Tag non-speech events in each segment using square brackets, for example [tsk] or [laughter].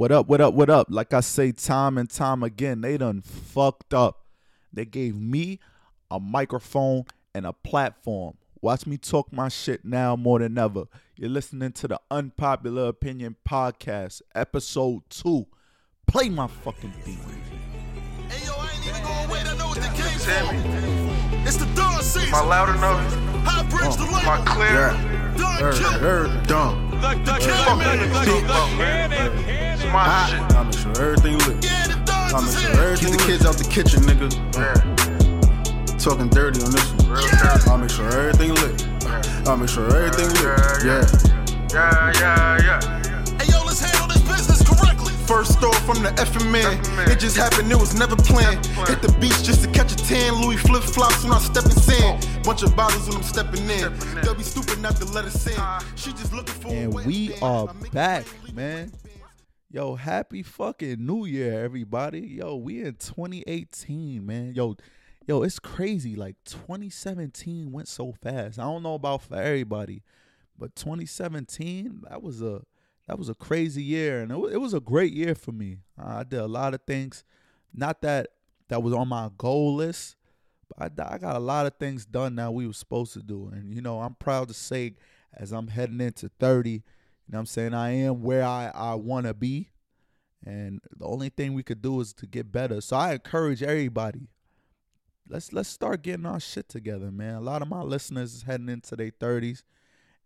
What up, what up, what up? Like I say time and time again, they done fucked up. They gave me a microphone and a platform. Watch me talk my shit now more than ever. You're listening to the Unpopular Opinion Podcast, episode two. Play my fucking beat. Hey yo, I ain't even going wait, I know what they came for. It's the dawn season. Am I loud enough? High bridge the Am I clear? Dawn Heard, kill. heard, dumb. I make sure everything lit. I make sure everything Keep the kids out the kitchen, nigga. Yeah, Talking dirty on this one. I make sure everything lit. I make sure everything lit. Yeah, Yeah. Yeah, yeah, First off from the effing man. It just happened, it was never planned. Hit the beach just to catch a tan. Louis flip flops when I step in sand. Bunch of bottles when I'm stepping in. They'll be stupid not to let us in. She just looking for a And we are back, man. Yo, happy fucking New Year, everybody. Yo, we in 2018, man. Yo, yo, it's crazy. Like 2017 went so fast. I don't know about for everybody, but 2017, that was a that was a crazy year, and it was, it was a great year for me. I did a lot of things. Not that that was on my goal list, but I, I got a lot of things done that we were supposed to do, and you know, I'm proud to say, as I'm heading into 30. You know I'm saying? I am where I, I want to be. And the only thing we could do is to get better. So I encourage everybody. Let's let's start getting our shit together, man. A lot of my listeners is heading into their 30s.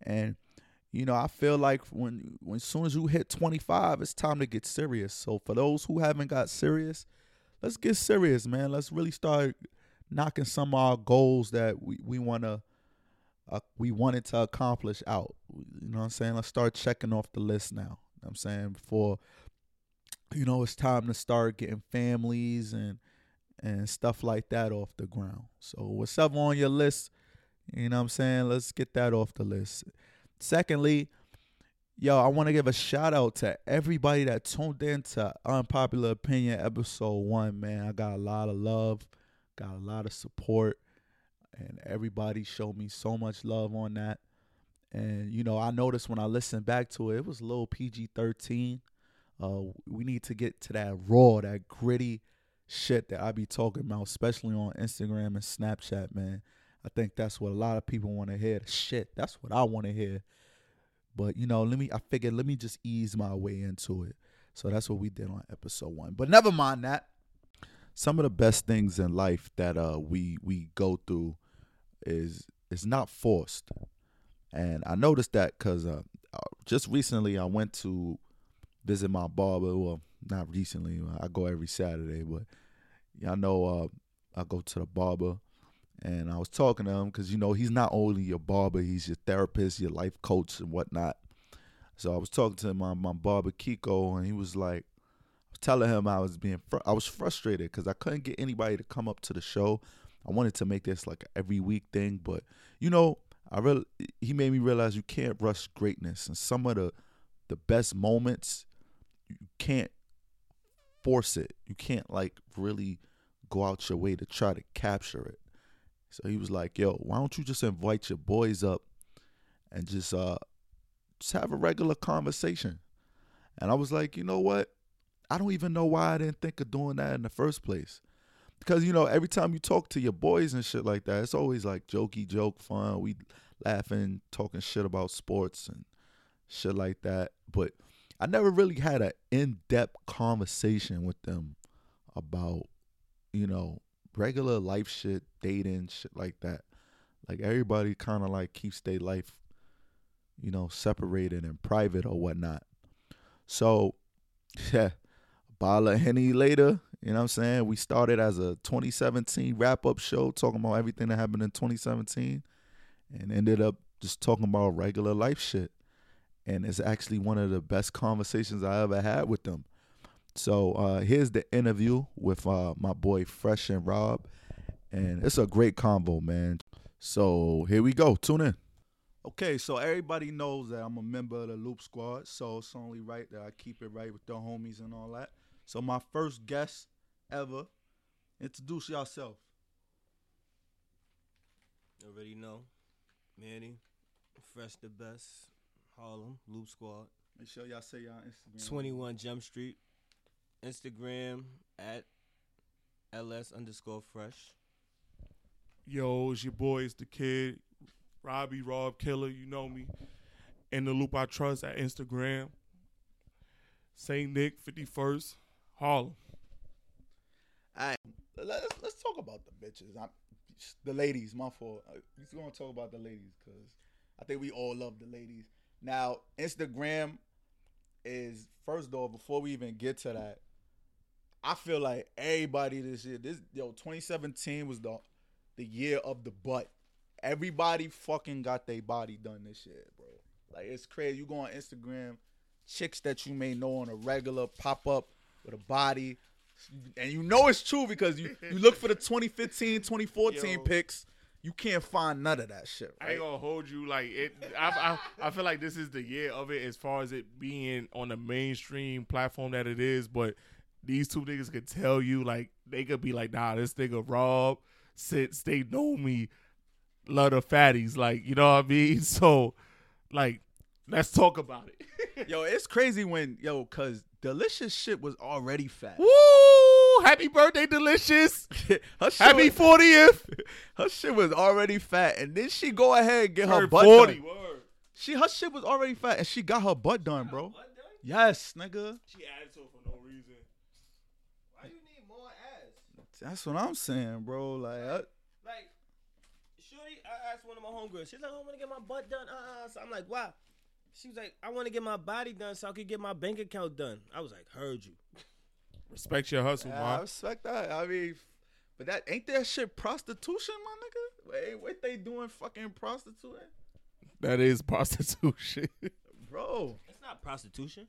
And you know, I feel like when when as soon as you hit 25, it's time to get serious. So for those who haven't got serious, let's get serious, man. Let's really start knocking some of our goals that we, we wanna uh, we wanted to accomplish out. You know what I'm saying? Let's start checking off the list now. You know what I'm saying before you know it's time to start getting families and and stuff like that off the ground. So what's whatever on your list, you know what I'm saying? Let's get that off the list. Secondly, yo, I want to give a shout out to everybody that tuned in to Unpopular Opinion episode one, man. I got a lot of love, got a lot of support and everybody showed me so much love on that. And you know, I noticed when I listened back to it, it was a little PG thirteen. Uh, we need to get to that raw, that gritty shit that I be talking about, especially on Instagram and Snapchat, man. I think that's what a lot of people want to hear. Shit, that's what I want to hear. But you know, let me. I figured let me just ease my way into it. So that's what we did on episode one. But never mind that. Some of the best things in life that uh we we go through is is not forced, and I noticed that because uh, just recently I went to visit my barber. Well, not recently. I go every Saturday, but y'all know uh, I go to the barber, and I was talking to him because you know he's not only your barber, he's your therapist, your life coach, and whatnot. So I was talking to my my barber Kiko, and he was like, was telling him I was being fr- I was frustrated because I couldn't get anybody to come up to the show. I wanted to make this like every week thing, but you know, I really he made me realize you can't rush greatness, and some of the the best moments you can't force it. You can't like really go out your way to try to capture it. So he was like, "Yo, why don't you just invite your boys up and just uh just have a regular conversation?" And I was like, "You know what? I don't even know why I didn't think of doing that in the first place." Because you know, every time you talk to your boys and shit like that, it's always like jokey joke fun. We laughing, talking shit about sports and shit like that. But I never really had an in-depth conversation with them about, you know, regular life shit, dating, shit like that. Like everybody kind of like keeps their life, you know, separated and private or whatnot. So, [laughs] yeah, a bottle of Henny later, you know what I'm saying? We started as a 2017 wrap-up show talking about everything that happened in 2017 and ended up just talking about regular life shit and it's actually one of the best conversations I ever had with them. So uh, here's the interview with uh, my boy Fresh and Rob, and it's a great combo, man. So here we go. Tune in. Okay, so everybody knows that I'm a member of the Loop Squad, so it's only right that I keep it right with the homies and all that. So my first guest ever, introduce yourself. You already know. Manny, Fresh the Best, Harlem, Loop Squad. Make sure y'all say y'all Instagram. 21 Jump Street. Instagram at ls underscore fresh. Yo, it's your boy, it's the kid, Robbie Rob Killer. You know me. In the loop I trust at Instagram. Saint Nick, 51st, Harlem. Alright, let's let's talk about the bitches. I'm, the ladies, my fault. Uh, We're gonna talk about the ladies because I think we all love the ladies. Now, Instagram is first off. Before we even get to that, I feel like everybody this year, this yo, 2017 was the the year of the butt. Everybody fucking got their body done this year, bro. Like it's crazy. You go on Instagram, chicks that you may know on a regular pop up with a body. And you know it's true because you, you look for the [laughs] 2015, 2014 Yo. pics, you can't find none of that shit. I ain't gonna hold you like it. I, I I feel like this is the year of it as far as it being on the mainstream platform that it is. But these two niggas could tell you like they could be like, nah, this nigga Rob since they know me, love the fatties. Like you know what I mean. [laughs] So like, let's talk about it. [laughs] Yo, it's crazy when yo, cause delicious shit was already fat. Woo! Happy birthday, delicious. [laughs] her shit Happy was, fortieth. her shit was already fat, and then she go ahead and get her Her butt forty. done. Word. She her shit was already fat, and she got her butt done, bro. Yes, nigga. She added to it for no reason. Why you need more ass? That's what I'm saying, bro. Like, uh, Like, Shorty, I asked one of my homegirls. She's like, I want to get my butt done. Uh, uh. So I'm like, why? She was like, I want to get my body done so I could get my bank account done. I was like, heard you. Respect your hustle, bro. I respect that. I mean, but that ain't that shit prostitution, my nigga. Wait, what they doing? Fucking prostituting, That is [laughs] prostitution. bro. It's not prostitution.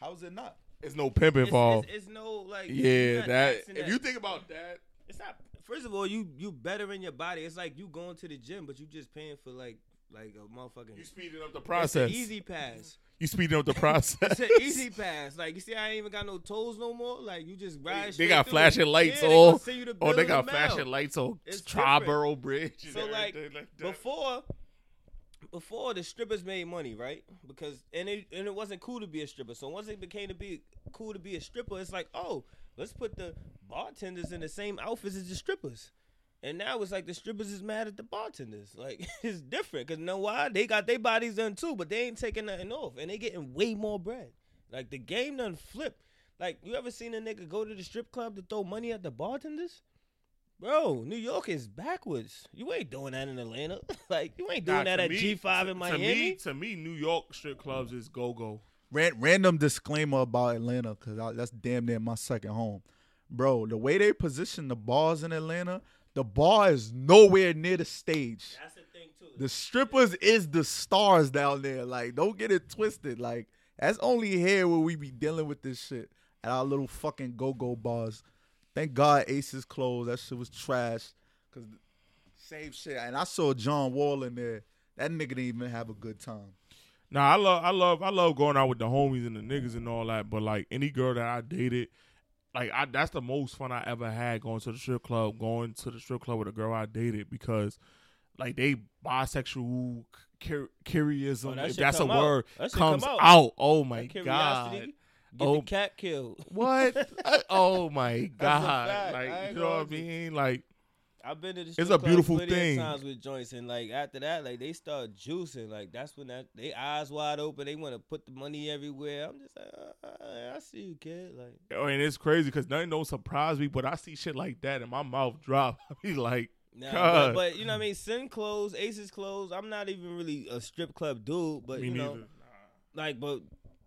How's it not? It's no pimp It's, involved. it's, it's no like. yeah, that. If you think about that, it's not. First of all, you you better in your body. It's like you going to the gym, but you just paying for like like a motherfucking. you speeding up the It's process. easy pass. You speeding up the [laughs] process. It's an easy pass. Like you see, I ain't even got no toes no more. Like you just ride. They straight got flashing lights Yeah, they on. gonna send you the Oh, they got in the mail. flashing lights on It's Triborough Bridge. So like, like before, before the strippers made money, right? Because and it and it wasn't cool to be a stripper. So once it became to be cool to be a stripper, it's like, oh, let's put the bartenders in the same outfits as the strippers. And now it's like the strippers is mad at the bartenders. [laughs] Like it's different because know why? They got their bodies done too, but they ain't taking nothing off, and they getting way more bread. Like the game done flipped. Like you ever seen a nigga go to the strip club to throw money at the bartenders? Bro, New York is backwards. You ain't doing that in Atlanta. [laughs] like you ain't doing Nah, that at G five to- in To Miami. me, to me, New York strip clubs is go go. Ran- random disclaimer about Atlanta because that's damn near my second home, bro. The way they position the bars in Atlanta, the bar is nowhere near the stage. That's the thing too. The strippers is the stars down there. Like, don't get it twisted. Like, that's only here where we be dealing with this shit at our little fucking go go bars. Thank God Aces closed. That shit was trash. Cause same shit. And I saw John Wall in there. That nigga didn't even have a good time. Nah, I love, I love, I love going out with the homies and the niggas and all that. But like any girl that I dated, like I, that's the most fun I ever had going to the strip club. Going to the strip club with a girl I dated because, like, they bisexual cur- curiousism, Oh, um, that if that's a out. word, That comes come out. out. Oh my god. Get Oh. the cat killed. [laughs] What? Uh, oh my god! Like you know what I mean? Like I've been to the It's a beautiful thing. times with joints, and like after that, like they start juicing. Like that's when that they eyes wide open. They want to put the money everywhere. I'm just like, uh, uh, I see you, kid. Like Oh, and it's crazy because nothing don't surprise me, but I see shit like that and my mouth drop. [laughs] I be like, Nah, but, but you know what I mean. Sin clothes, Aces clothes. I'm not even really a strip club dude, but me you know, neither. like, but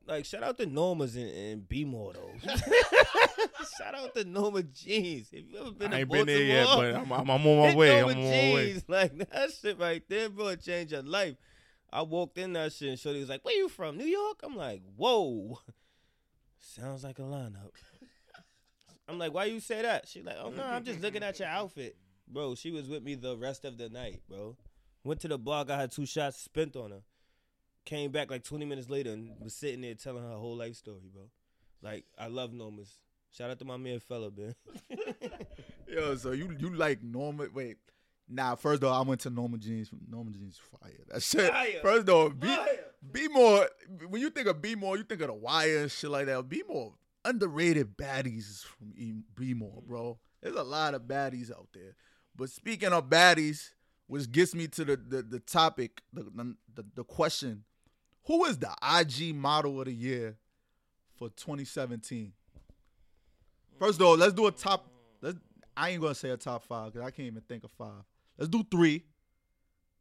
like, shout out to Normas and, and Be More though. [laughs] [laughs] shout out to Norma Jeans. If you ever been I ain't been there yet, but I'm, I'm, I'm on my [laughs] way. I'm Norma on my way. Jeans. Like that shit right there, bro, changed your life. I walked in that shit and Shorty was like, "Where you from? New York?" I'm like, "Whoa, sounds like a lineup." I'm like, "Why you say that?" She like, "Oh no, I'm just looking at your outfit, bro." She was with me the rest of the night, bro. Went to the bar, got her two shots spent on her. Came back like 20 minutes later and was sitting there telling her whole life story, bro. Like, I love Normas. Shout out to my man fella, man. [laughs] Yo, so you you like Norma? Wait, nah. First though, I went to Norma Jeans. Norma Jeans fire. That shit. Fire. First though, be Fire. Be more. When you think of Be more, you think of the Wire and shit like that. Be more underrated baddies from Be more, bro. There's a lot of baddies out there. But speaking of baddies, which gets me to the the, the topic, the, the the question: Who is the IG model of the year for 2017? First of all, let's do a top. Let's. I ain't gonna say a top five because I can't even think of five. Let's do three,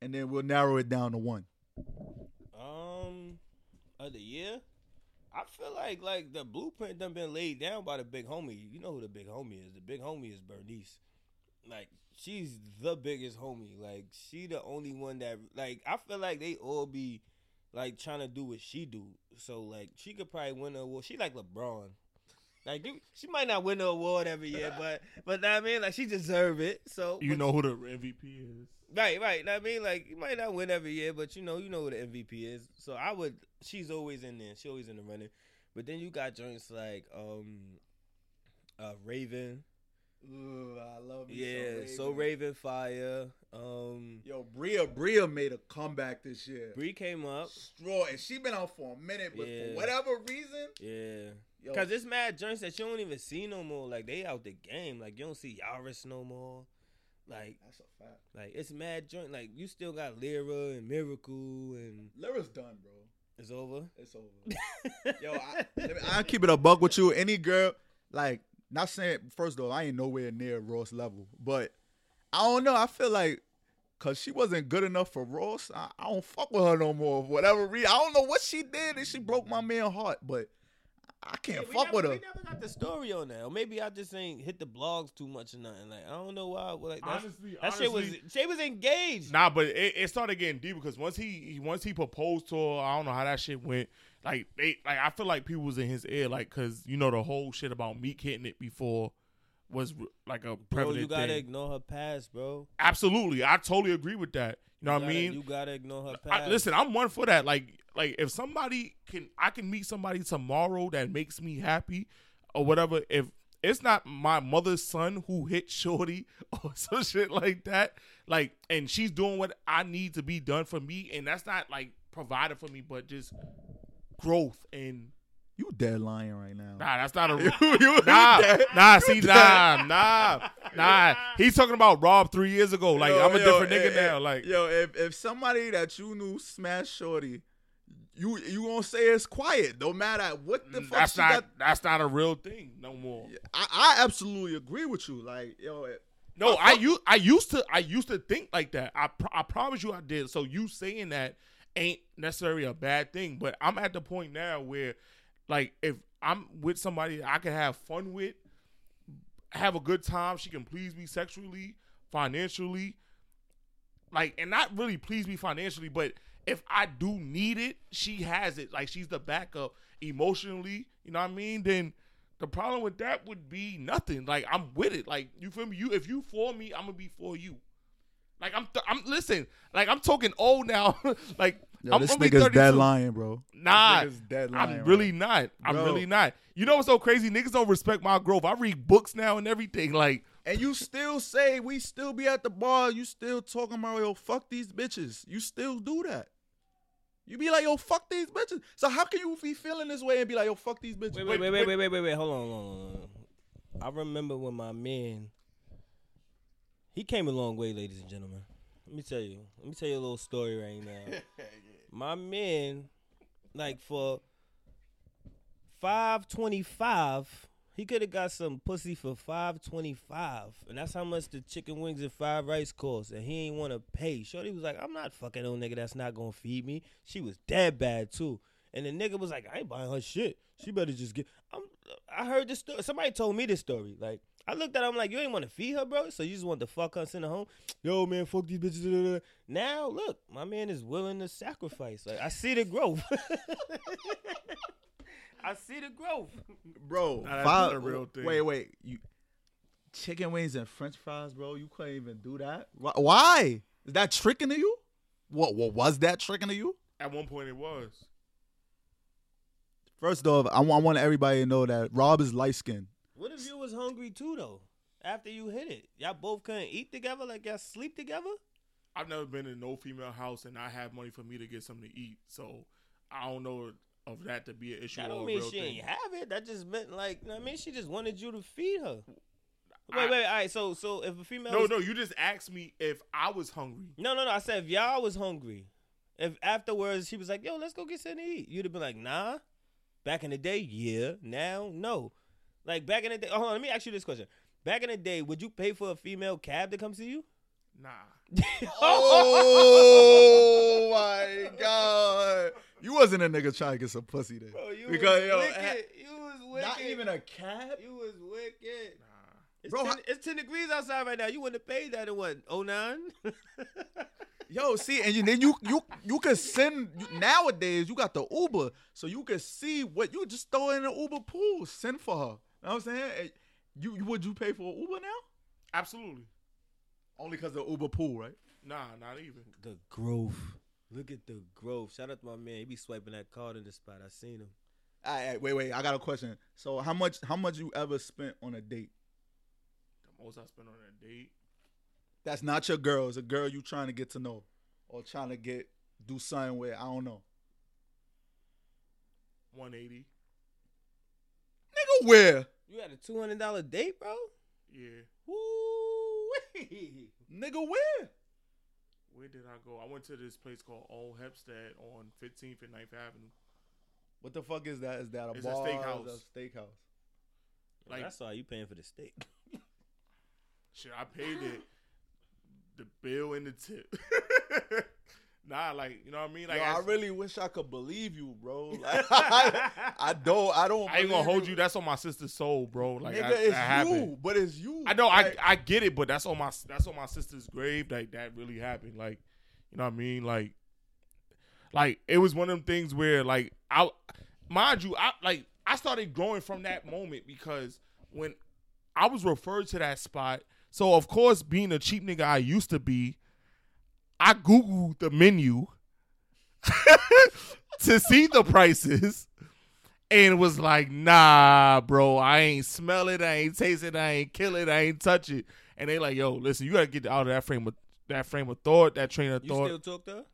and then we'll narrow it down to one. Um, of the year, I feel like like the blueprint done been laid down by the big homie. You know who the big homie is? The big homie is Bernice. Like she's the biggest homie. Like she the only one that like I feel like they all be like trying to do what she do. So like she could probably win the award. She like LeBron. Like she might not win the award every year, [laughs] but but I mean like she deserve it. So You but- know who the MVP is. Right, right. I mean, like you might not win every year, but you know, you know who the MVP is. So I would. She's always in there. She always in the running. But then you got joints like um, uh, Raven. Ooh, I love Yeah, so Raven Fire. Um, Yo, Bria, Bria made a comeback this year. Bree came up. Straw, and she been out for a minute, but Yeah. for whatever reason, Yeah. yo, Cause it's mad joints that you don't even see no more. Like they out the game. Like you don't see Yaris no more. Like that's a fact. like it's mad joint. Like you still got Lira and Miracle and Lira's done, bro. it's over. It's over. [laughs] Yo, I, I keep it a buck with you. Any girl, like, not saying first of all, I ain't nowhere near Ross level, but I don't know. I feel like cause she wasn't good enough for Ross, I, I don't fuck with her no more. For whatever reason, I don't know what she did, and she broke my man heart, but I can't Yeah, fuck never, with her. We never got the story on that. Or maybe I just ain't hit the blogs too much or nothing. Like I don't know why. Like that's, Honestly, that shit was she was engaged. Nah, but it, it started getting deep because once he he- once he proposed to her, I don't know how that shit went. Like they like I feel like people was in his ear, like because you know the whole shit about Meek hitting it before was like a bro, prevalent you gotta thing. ignore her past, bro. Absolutely, I totally agree with that. You know what I gotta- mean? You gotta ignore her I, past. listen, I'm one for that. Like, like if somebody can, I can meet somebody tomorrow that makes me happy, or whatever. If it's not my mother's son who hit Shorty [laughs] or some shit like that, like, and she's doing what I need to be done for me, and that's not like provided for me, but just growth and You dead lying right now. nah, that's not a [laughs] You- nah, dead. nah. See, nah, nah, nah. He's talking about Rob three years ago. Like, Yo, I'm a yo, different eh, nigga eh, now. Like, yo, if if somebody that you knew smashed Shorty, you you gonna say it's quiet, no matter what the fuck that's not got. that's not a real thing no more. I, I absolutely agree with you. Like, yo, it- No, I used I used to I used to think like that. I pr- I promise you I did. So you saying that ain't necessarily a bad thing, but I'm at the point now where like if I'm with somebody I can have fun with, have a good time, she can please me sexually, financially, like and not really please me financially, but if I do need it, she has it. Like she's the backup emotionally, you know what I mean? Then the problem with that would be nothing. Like I'm with it. Like you feel me? You if you for me, I'm gonna be for you. Like I'm th- I'm listen. Like I'm talking old now. [laughs] like yo, I'm this only nigga's 32. dead lying, bro. Nah, This dead lying. I'm right really not. I'm Bro. really not. You know what's so crazy? Niggas don't respect my growth. I read books now and everything. Like And you still say we still be at the bar. You still talking about yo fuck these bitches. You still do that. You be like yo fuck these bitches. So how can you be feeling this way and be like yo fuck these bitches? Wait, wait, wait, wait, wait, wait, wait, wait. Hold on, hold on, hold on. I remember when my man, he came a long way, ladies and gentlemen. Let me tell you. Let me tell you a little story right now. [laughs] my man, like for five twenty five, he could have got some pussy for five twenty five, and that's how much the chicken wings and fried rice cost. And he ain't want to pay. Shorty was like, "I'm not fucking no nigga that's not gonna feed me." She was dead bad too. And the nigga was like, I ain't buying her shit. She better just get. I'm, I heard this story. Somebody told me this story. Like, I looked at her, I'm like, you ain't want to feed her, bro? So you just want to fuck her and send her home? Yo, man, fuck these bitches. Now, look, my man is willing to sacrifice. Like, I see the growth. [laughs] I see the growth. bro. Nah, that's five- not a real thing. Wait, wait. You chicken wings and French fries, bro. You couldn't even do that. Why? Why? Is that tricking to you? What? What was that tricking to you? at one point it was. First off, I want, I want everybody to know that Rob is light skinned. What if you was hungry too, though? After you hit it, y'all both couldn't eat together, like y'all sleep together. I've never been in no female house and I have money for me to get something to eat. So I don't know of that to be an issue That don't mean real she thing. ain't have it. That just meant like, you know what I mean, she just wanted you to feed her. I- Wait, wait, all right. So, so if a female, no, was- no, you just asked me if I was hungry. no, no, no. I said if y'all was hungry, if afterwards she was like, "Yo, let's go get something to eat," you'd have been like, "Nah." Back in the day, yeah. Now, no. Like back in the day. Hold on, let me ask you this question. Back in the day, would you pay for a female cab to come see you? Nah. [laughs] Oh my god! You wasn't a nigga trying to get some pussy then. Bro, you because was yo, wicked. ha- you was wicked. not even a cab. You was wicked. Nah. It's, Bro, 10, how- it's 10 degrees outside right now. You wouldn't have paid that in what, 09? [laughs] Yo, see, and you, then you you you could send you, nowadays. You got the Uber, so you could see what you just throw in the Uber pool. Send for her. You know what I'm saying? You, you would you pay for an Uber now? Absolutely. Only because of Uber pool, right? Nah, not even. the growth. Look at the growth. Shout out to my man. He be swiping that card in the spot. I seen him. All right, wait, wait. I got a question. So, how much how much you ever spent on a date? The most I spent on a date. That's not your girl. It's a girl you trying to get to know, or trying to get do something with. I don't know. 180. Nigga, where? You had a $200 date, bro? Yeah. Woo! Nigga, where? Where did I go? I went to this place called Old Homestead on 15th and 9th Avenue. What the fuck is that? Is that a It's a steakhouse. Is a steakhouse? Like- I saw you paying for the steak. Shit, I paid it. [gasps] The bill and the tip. [laughs] nah, like you know what I mean. Like Yo, I s- really wish I could believe you, bro. [laughs] Like, I, I don't. I don't. I ain't gonna hold you. That's on my sister's soul, bro. Like Nigga, I, it's you, happened. but it's you. I know. I I get it, but that's on my that's on my sister's grave. Like that really happened. Like you know what I mean. Like like it was one of them things where like I mind you I like I started growing from that moment because when I was referred to that spot. So of course, being a cheap nigga I used to be, I googled the menu [laughs] to see the prices. And was like, nah, bro, I ain't smell it, I ain't taste it, I ain't kill it, I ain't touch it. And they like, yo, listen, you gotta get out of that frame of that frame of thought, that train of You thought. You still talk to her?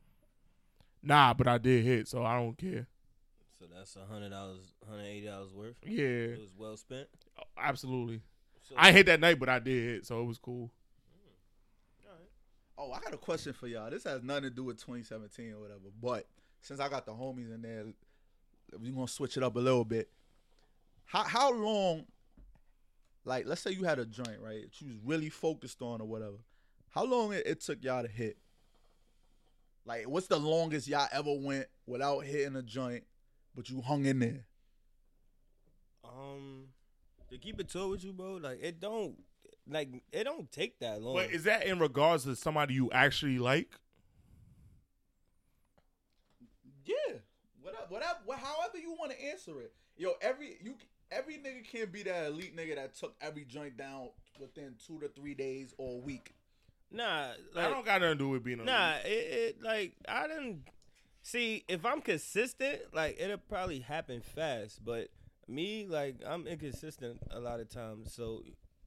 nah, but I did hit, so I don't care. So that's a $100, $180 worth. Yeah, It was well spent. absolutely. So, I hit that night, but I did hit, so it was cool. Oh, I got a question for y'all. This has nothing to do with 2017 or whatever. But since I got the homies in there, we're gonna switch it up a little bit. How how long? Like, let's say you had a joint, right? That you was really focused on or whatever. How long it, it took y'all to hit? Like, what's the longest y'all ever went without hitting a joint, but you hung in there? Um, to keep it tour with you, bro, like, it don't, like, it don't take that long. But is that in regards to somebody you actually like? Yeah. Whatever, whatever, wha- however you want to answer it. Yo, every you every nigga can't be that elite nigga that took every joint down within two to three days or a week. nah, I don't got nothing to do with being a Nah, it, it like I didn't see if I'm consistent, like it'll probably happen fast. But me, like I'm inconsistent a lot of times, so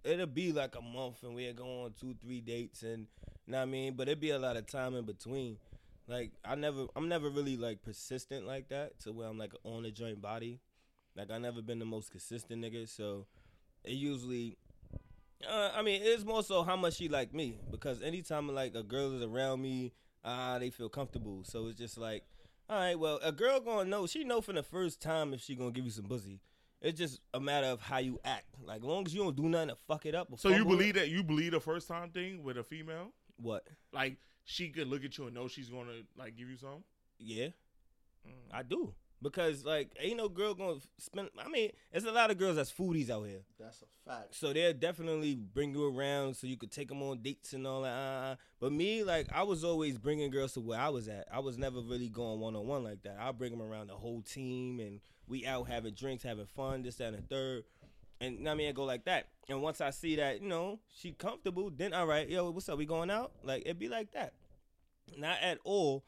it'll be like a month and we'll go on two, three dates, and you know what I mean. But it'd be a lot of time in between. Like I never, I'm never really like persistent like that to where I'm like on a joint body. Like I never been the most consistent nigga, so it usually uh, I mean, it's more so how much she like me because anytime like a girl is around me, ah, they feel comfortable. So it's just like, all right, well, a girl gonna know. She know from the first time if she gonna give you some pussy. It's just a matter of how you act. Like, long as you don't do nothing to fuck it up. or So you fumble it- believe that you believe the first time thing with a female? what? Like she could look at you and know she's gonna like give you some? Yeah, mm. I do because like ain't no girl gonna spend. I mean, there's a lot of girls that's foodies out here. That's a fact. So they'll definitely bring you around so you could take them on dates and all that. Uh, but me, like, I was always bringing girls to where I was at. I was never really going one on one like that. I'll bring them around the whole team and we out having drinks, having fun, this, that, and the third. And you know what I mean, I go like that. And once I see that, you know, she comfortable, then all right, yo, what's up? We going out? Like, it'd be like that. Not at all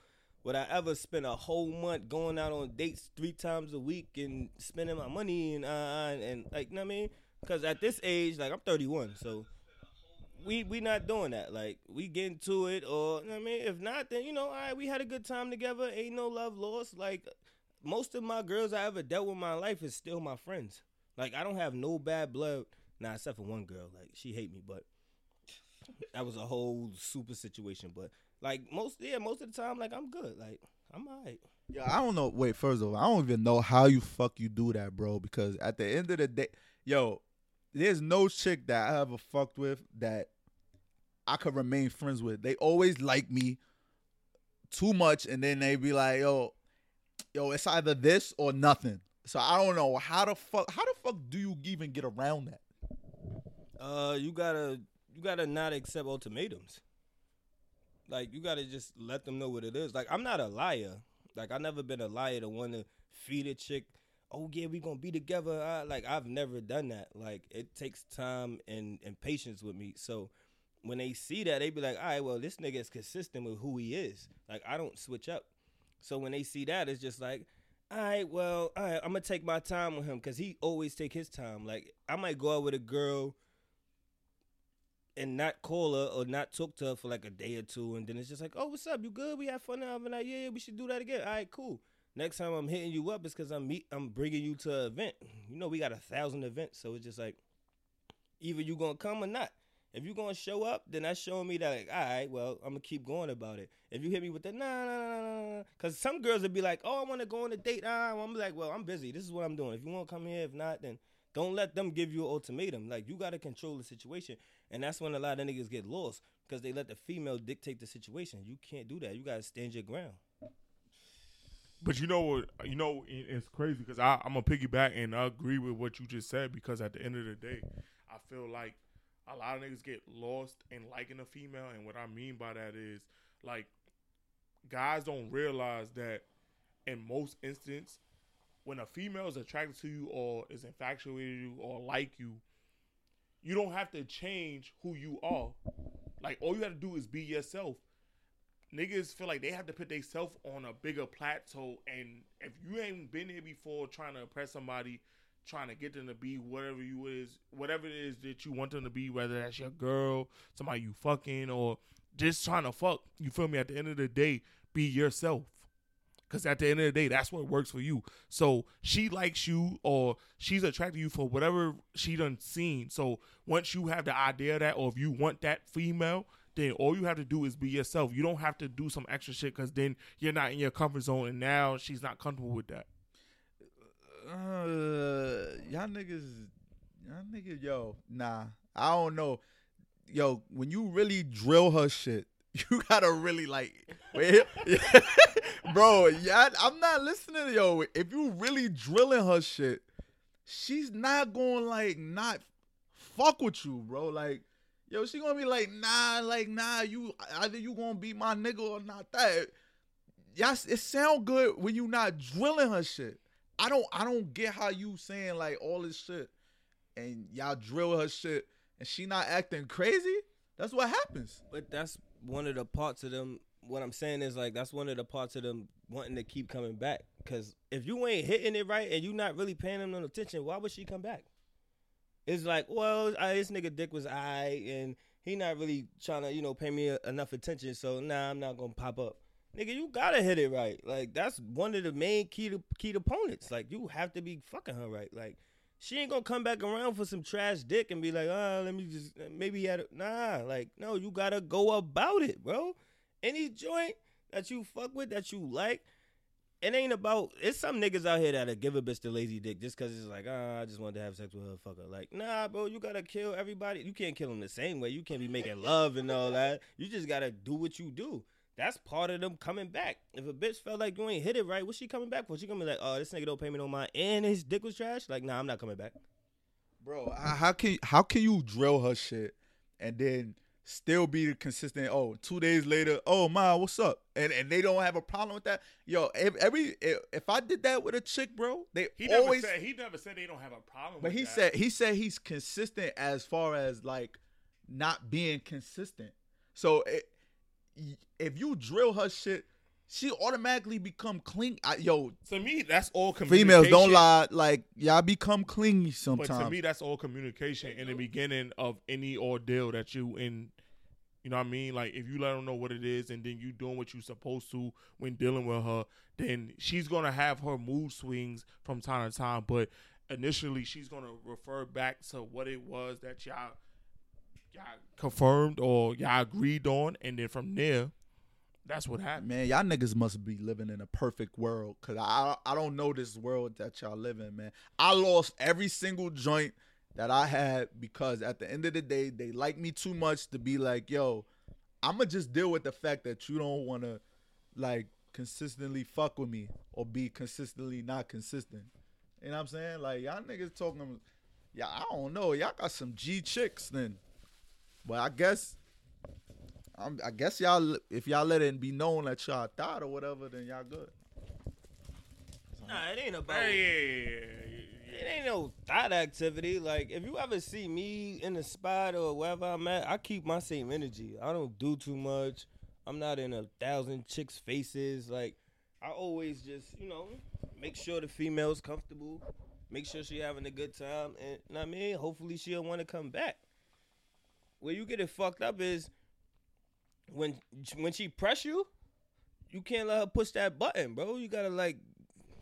would I ever spend a whole month going out on dates three times a week and spending my money and uh and, and like you know what I mean? Because at this age, like I'm 31, so we we not doing that. Like we get into it, or you know I mean, if not, then you know, all right, we had a good time together. Ain't no love lost. Like most of my girls I ever dealt with my life is still my friends. Like I don't have no bad blood. Nah, except for one girl. Like she hate me, but that was a whole super situation. But like most, yeah, most of the time, like I'm good. Like I'm alright. Yeah, I don't know. Wait, first of all, I don't even know how you fuck you do that, bro. Because at the end of the day, yo, there's no chick that I ever fucked with that I could remain friends with. They always like me too much, and then they be like, yo, yo, it's either this or nothing. So I don't know how the fuck how the fuck do you even get around that? Uh, you gotta you gotta not accept ultimatums. Like you gotta just let them know what it is. Like I'm not a liar. Like I never been a liar to want to feed a chick. Oh yeah, we gonna be together. I, like I've never done that. Like it takes time and and patience with me. So when they see that, they be like, all right, well this nigga is consistent with who he is. Like I don't switch up. So when they see that, it's just like, all right, well, all right, I'm gonna take my time with him because he always take his time. Like I might go out with a girl and not call her or not talk to her for like a day or two, and then it's just like, oh, what's up? You good? We have fun now. I'm like, yeah, yeah, we should do that again. All right, cool. Next time I'm hitting you up, it's because I'm meet, I'm bringing you to an event. You know, we got a thousand events, so it's just like, either you gonna come or not. If you gonna show up, then that's showing me that like, all right, well, I'm gonna keep going about it. If you hit me with the nah, nah, nah, nah, nah, because some girls would be like, oh, I want to go on a date. Ah, I'm like, well, I'm busy. This is what I'm doing. If you want to come here, if not, then don't let them give you an ultimatum. Like you gotta control the situation, and that's when a lot of niggas get lost because they let the female dictate the situation. You can't do that. You gotta stand your ground. But you know what? You know it's crazy because I'm gonna piggyback and I agree with what you just said because at the end of the day, I feel like a lot of niggas get lost in liking a female, and what I mean by that is like guys don't realize that in most instances, when a female is attracted to you or is infatuated you or like you, you don't have to change who you are. Like all you have to do is be yourself. Niggas feel like they have to put themselves on a bigger plateau and if you ain't been here before trying to impress somebody trying to get them to be whatever you is whatever it is that you want them to be whether that's your girl somebody you fucking or just trying to fuck you feel me? At the end of the day be yourself because at the end of the day that's what works for you so she likes you or she's attracted to you for whatever she done seen so once you have the idea of that or if you want that female then all you have to do is be yourself. You don't have to do some extra shit because then you're not in your comfort zone, and now she's not comfortable with that. Uh, y'all niggas, y'all niggas, yo, nah, I don't know, yo. When you really drill her shit, [laughs] you gotta really like, [laughs] bro. Yeah, I'm not listening to yo. If you really drilling her shit, she's not going like not fuck with you, bro. Like, yo, she gonna be like, nah, like, nah, you either you gonna be my nigga or not that. Yes, it sound good when you not drilling her shit. I don't I don't get how you saying like all this shit and y'all drill her shit and she not acting crazy. That's what happens. But that's one of the parts of them. What I'm saying is like that's one of the parts of them wanting to keep coming back. Cause if you ain't hitting it right and you not really paying them no attention, why would she come back? It's like, well, I, this nigga dick was I, and he not really trying to, you know, pay me a, enough attention. So nah, I'm not gonna pop up. Nigga, you gotta hit it right. Like that's one of the main key to key to opponents. Like you have to be fucking her right. Like she ain't gonna come back around for some trash dick and be like, oh, let me just maybe he had a nah. Like no, you gotta go about it, bro. Any joint that you fuck with that you like, it ain't about. It's some niggas out here that'll give a bitch the lazy dick just cause it's like, ah, I just wanted to have sex with her, fuck her. Like, nah, bro, you gotta kill everybody. You can't kill them the same way. You can't be making love and all that. You just gotta do what you do. That's part of them coming back. If a bitch felt like you ain't hit it right, what's she coming back for? She gonna be like, oh, this nigga don't pay me no mind, and his dick was trash. Like, nah, I'm not coming back. Bro, how how can how can you drill her shit and then still be consistent? Oh, two days later, oh my, what's up? And and they don't have a problem with that. Yo, if, every if, if I did that with a chick, bro, they He never always. said he never said they don't have a problem. but with he that. said he said he's consistent as far as like not being consistent. So it, if you drill her shit, she automatically become clean. I, yo, to me that's all communication. females don't lie. Like y'all become clingy But sometimes. to me, that's all communication in the beginning of any ordeal that you in You know what I mean? Like if you let her know what it is and then you doing what you supposed to when dealing with her, then she's gonna have her mood swings from time to time. But initially she's gonna refer back to what it was that y'all confirmed or y'all agreed on and then from there, that's what happened. Man, y'all niggas must be living in a perfect world. Cause I I don't know this world that y'all live in, man. I lost every single joint that I had because at the end of the day, they like me too much to be like, yo, I'ma just deal with the fact that you don't wanna like consistently fuck with me or be consistently not consistent. You know what I'm saying? Like y'all niggas talking yeah, I don't know. Y'all got some G chicks then. But I guess I'm, I guess y'all, if y'all let it be known that y'all thought or whatever, then y'all good. Nah, it ain't about. Hey, yeah, yeah, yeah, It ain't no thought activity. Like if you ever see me in the spot or wherever I'm at, I keep my same energy. I don't do too much. I'm not in a thousand chicks' faces. Like I always just, you know, make sure the female's comfortable, make sure she having a good time, and you know I mean, hopefully she'll want to come back. Where you get it fucked up is when when she press you, you can't let her push that button, bro. You gotta like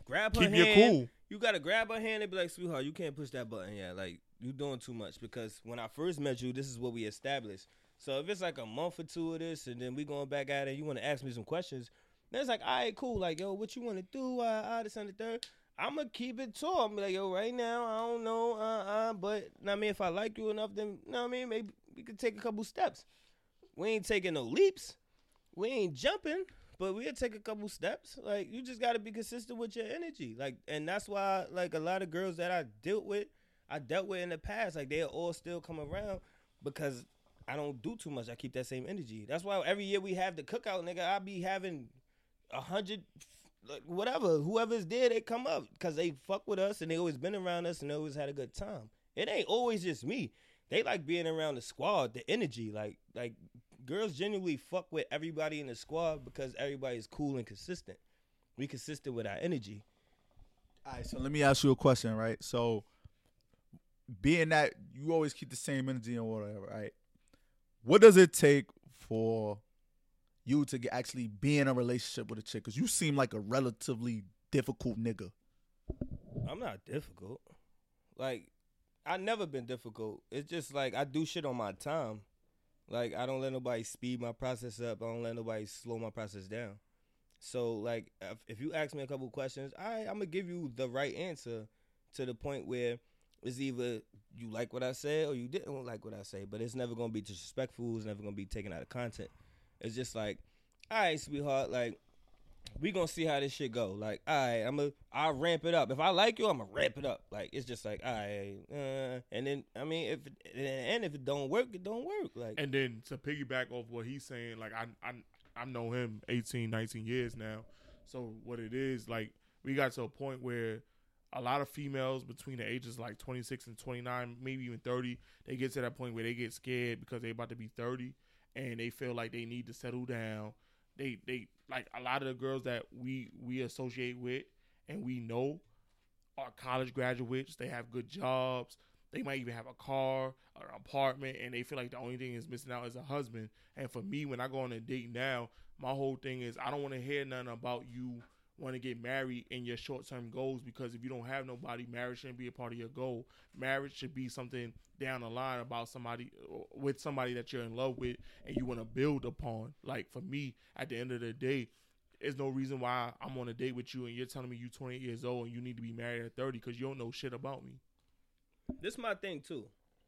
grab her Keep your hand. cool. You gotta grab her hand and be like, sweetheart, you can't push that button. Yeah, like you doing too much. Because when I first met you, this is what we established. So if it's like a month or two of this, and then we going back at it, you want to ask me some questions. Then it's like, all right, cool. Like, yo, what you want to do? Uh, uh, this and the third. I'm gonna keep it tall. I'm like, yo, right now, I don't know, uh, uh, but I mean, if I like you enough, then you know what I mean, maybe we could take a couple steps. We ain't taking no leaps. We ain't jumping, but we'll take a couple steps. Like you just gotta be consistent with your energy. Like, and that's why like a lot of girls that I dealt with, I dealt with in the past, like they all still come around because I don't do too much. I keep that same energy. That's why every year we have the cookout, nigga. I be having a hundred, like whatever, whoever's there, they come up because they fuck with us and they always been around us and they always had a good time. It ain't always just me. They like being around the squad, the energy. Like, like girls genuinely fuck with everybody in the squad because everybody's cool and consistent. We consistent with our energy. All right, so let me ask you a question, right? So, being that you always keep the same energy and whatever, right? What does it take for you to get, actually be in a relationship with a chick? Because you seem like a relatively difficult nigga. I'm not difficult. Like, I never been difficult. It's just like I do shit on my time. Like I don't let nobody speed my process up. I don't let nobody slow my process down. So like if, if you ask me a couple questions, I I'm gonna give you the right answer to the point where it's either you like what I said or you didn't like what I say. But it's never gonna be disrespectful. It's never gonna be taken out of content. It's just like, all right, sweetheart, like we gonna see how this shit go. Like, all right, I'm gonna I'll ramp it up. If I like you, I'm gonna ramp it up. Like, it's just like, all right, uh, and then I mean, if and if it don't work, it don't work. Like, And then to piggyback off what he's saying, like I I I know him 18, 19 years now. So what it is, like we got to a point where a lot of females between the ages like 26 and 29, maybe even 30, they get to that point where they get scared because they about to be 30 and they feel like they need to settle down. They they like a lot of the girls that we we associate with and we know are college graduates. They have good jobs. They might even have a car, or an apartment, and they feel like the only thing is missing out is a husband. And for me, when I go on a date now, my whole thing is I don't want to hear nothing about you want to get married in your short term goals because if you don't have nobody, marriage shouldn't be a part of your goal. Marriage should be something down the line about somebody uh, with somebody that you're in love with and you want to build upon. Like for me, at the end of the day, there's no reason why I'm on a date with you and you're telling me you're 28 years old and you need to be married at 30 because you don't know shit about me. this my thing too,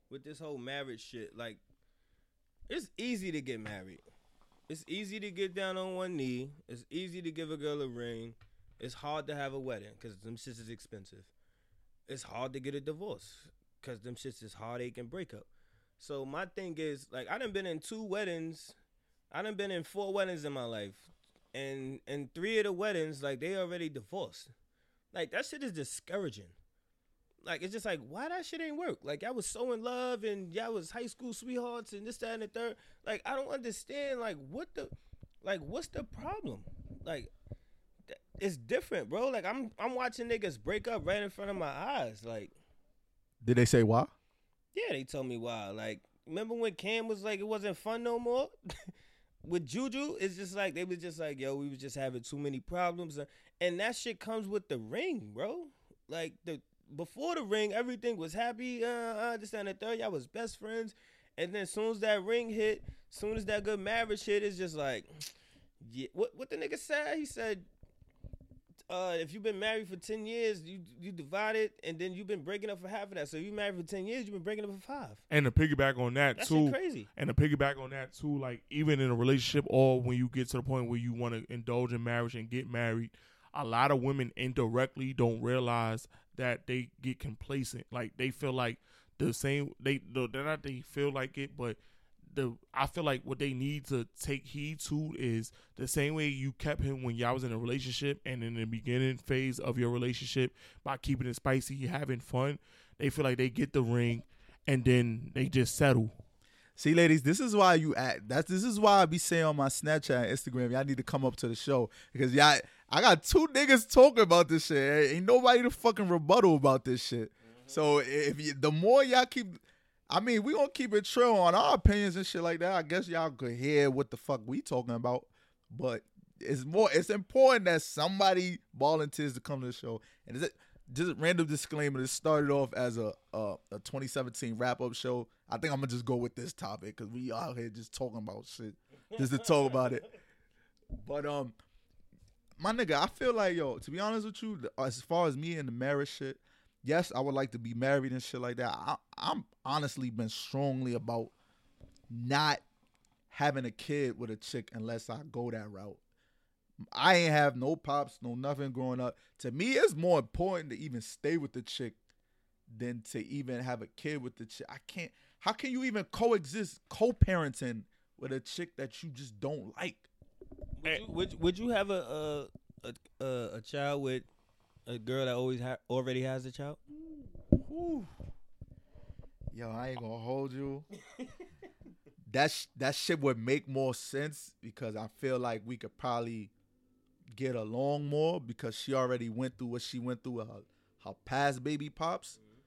with this whole marriage shit. Like, it's easy to get married. It's easy to get down on one knee. It's easy to give a girl a ring. It's hard to have a wedding because them shits is expensive. It's hard to get a divorce because them shits is heartache and breakup. So my thing is like I done been in two weddings. I done been in four weddings in my life, and and three of the weddings like they already divorced. Like that shit is discouraging. Like it's just like why that shit ain't work. Like I was so in love and y'all was high school sweethearts and this that and the third. Like I don't understand. Like what the, like what's the problem? Like th- it's different, bro. Like I'm I'm watching niggas break up right in front of my eyes. Like Did they say why? yeah, they told me why. Like remember when Cam was like it wasn't fun no more? [laughs] with Juju, it's just like they was just like, yo, we was just having too many problems, and that shit comes with the ring, bro. Like the before the ring, everything was happy. Uh, I understand the third, y'all was best friends, and then as soon as that ring hit, soon as that good marriage hit, it's just like, [sniffs] yeah. What what the nigga said? He said. Uh, if you've been married for ten years, you you divided, and then you've been breaking up for half of that. So you married for ten years, you've been breaking up for five. And to piggyback on that That too, crazy. and to piggyback on that too, like even in a relationship or when you get to the point where you want to indulge in marriage and get married, a lot of women indirectly don't realize that they get complacent. Like they feel like the same they the they're not they feel like it, but the I feel like what they need to take heed to is the same way you kept him when y'all was in a relationship and in the beginning phase of your relationship by keeping it spicy, having fun. They feel like they get the ring and then they just settle. See, ladies, this is why you act. That's this is why I be saying on my Snapchat Instagram, y'all need to come up to the show because y'all. I got two niggas talking about this shit. Ain't nobody to fucking rebuttal about this shit. So if you, the more y'all keep, I mean, we gonna keep it true on our opinions and shit like that. I guess y'all could hear what the fuck we talking about, but it's more. It's important that somebody volunteers to come to the show. And is it just a random disclaimer? This started off as a a, a 2017 wrap up show. I think I'm gonna just go with this topic because we out here just talking about shit, just to talk about it. [laughs] But um, my nigga, I feel like yo, to be honest with you, as far as me and the marriage shit, yes, I would like to be married and shit like that. I, I'm honestly been strongly about not having a kid with a chick unless I go that route. I ain't have no pops, no nothing growing up. To me, it's more important to even stay with the chick than to even have a kid with the chick. I can't. How can you even coexist, co-parenting with a chick that you just don't like? Would eh. you, would, would you have a a, a a a child with a girl that always ha- already has a child? Whew. Yo, I ain't gonna hold you. [laughs] that sh- that shit would make more sense because I feel like we could probably get along more because she already went through what she went through with her, her past baby pops. Mm-hmm.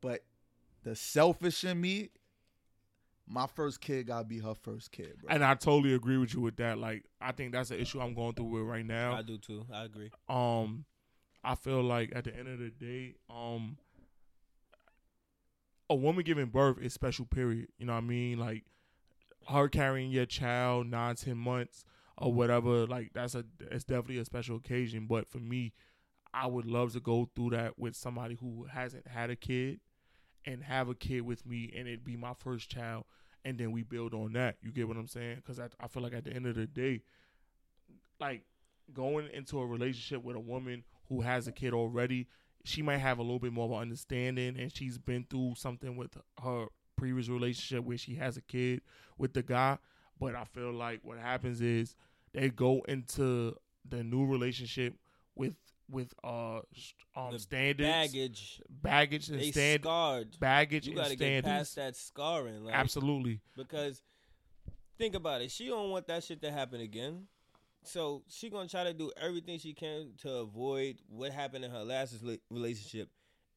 But the selfish in me, my first kid gotta be her first kid, bro. And I totally agree with you with that. Like, I think that's an issue I'm going through with right now. I do too. I agree. um I feel like at the end of the day, um a woman giving birth is special period. You know what I mean? Like her carrying your child nine, ten months or whatever, like that's a it's definitely a special occasion. But for me, I would love to go through that with somebody who hasn't had a kid and have a kid with me and it be my first child and then we build on that. You get what I'm saying? Because I, I feel like at the end of the day, like going into a relationship with a woman who has a kid already, she might have a little bit more of an understanding and she's been through something with her previous relationship where she has a kid with the guy. But I feel like what happens is they go into the new relationship with with uh um The standards Baggage. baggage and They stand scarred. baggage You gotta get past that scarring. Like, Absolutely. Because think about it, she don't want that shit to happen again. So she gonna try to do everything she can to avoid what happened in her last relationship.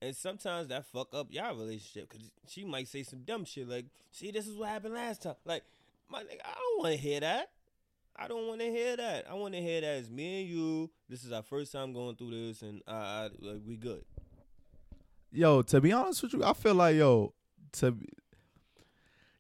And sometimes that fuck up y'all relationship because she might say some dumb shit like, "See, this is what happened last time." Like, my nigga, I don't want to hear that. I don't want to hear that. I want to hear that it's me and you. This is our first time going through this, and uh, I, like, we good. yo, to be honest with you, I feel like yo, to be-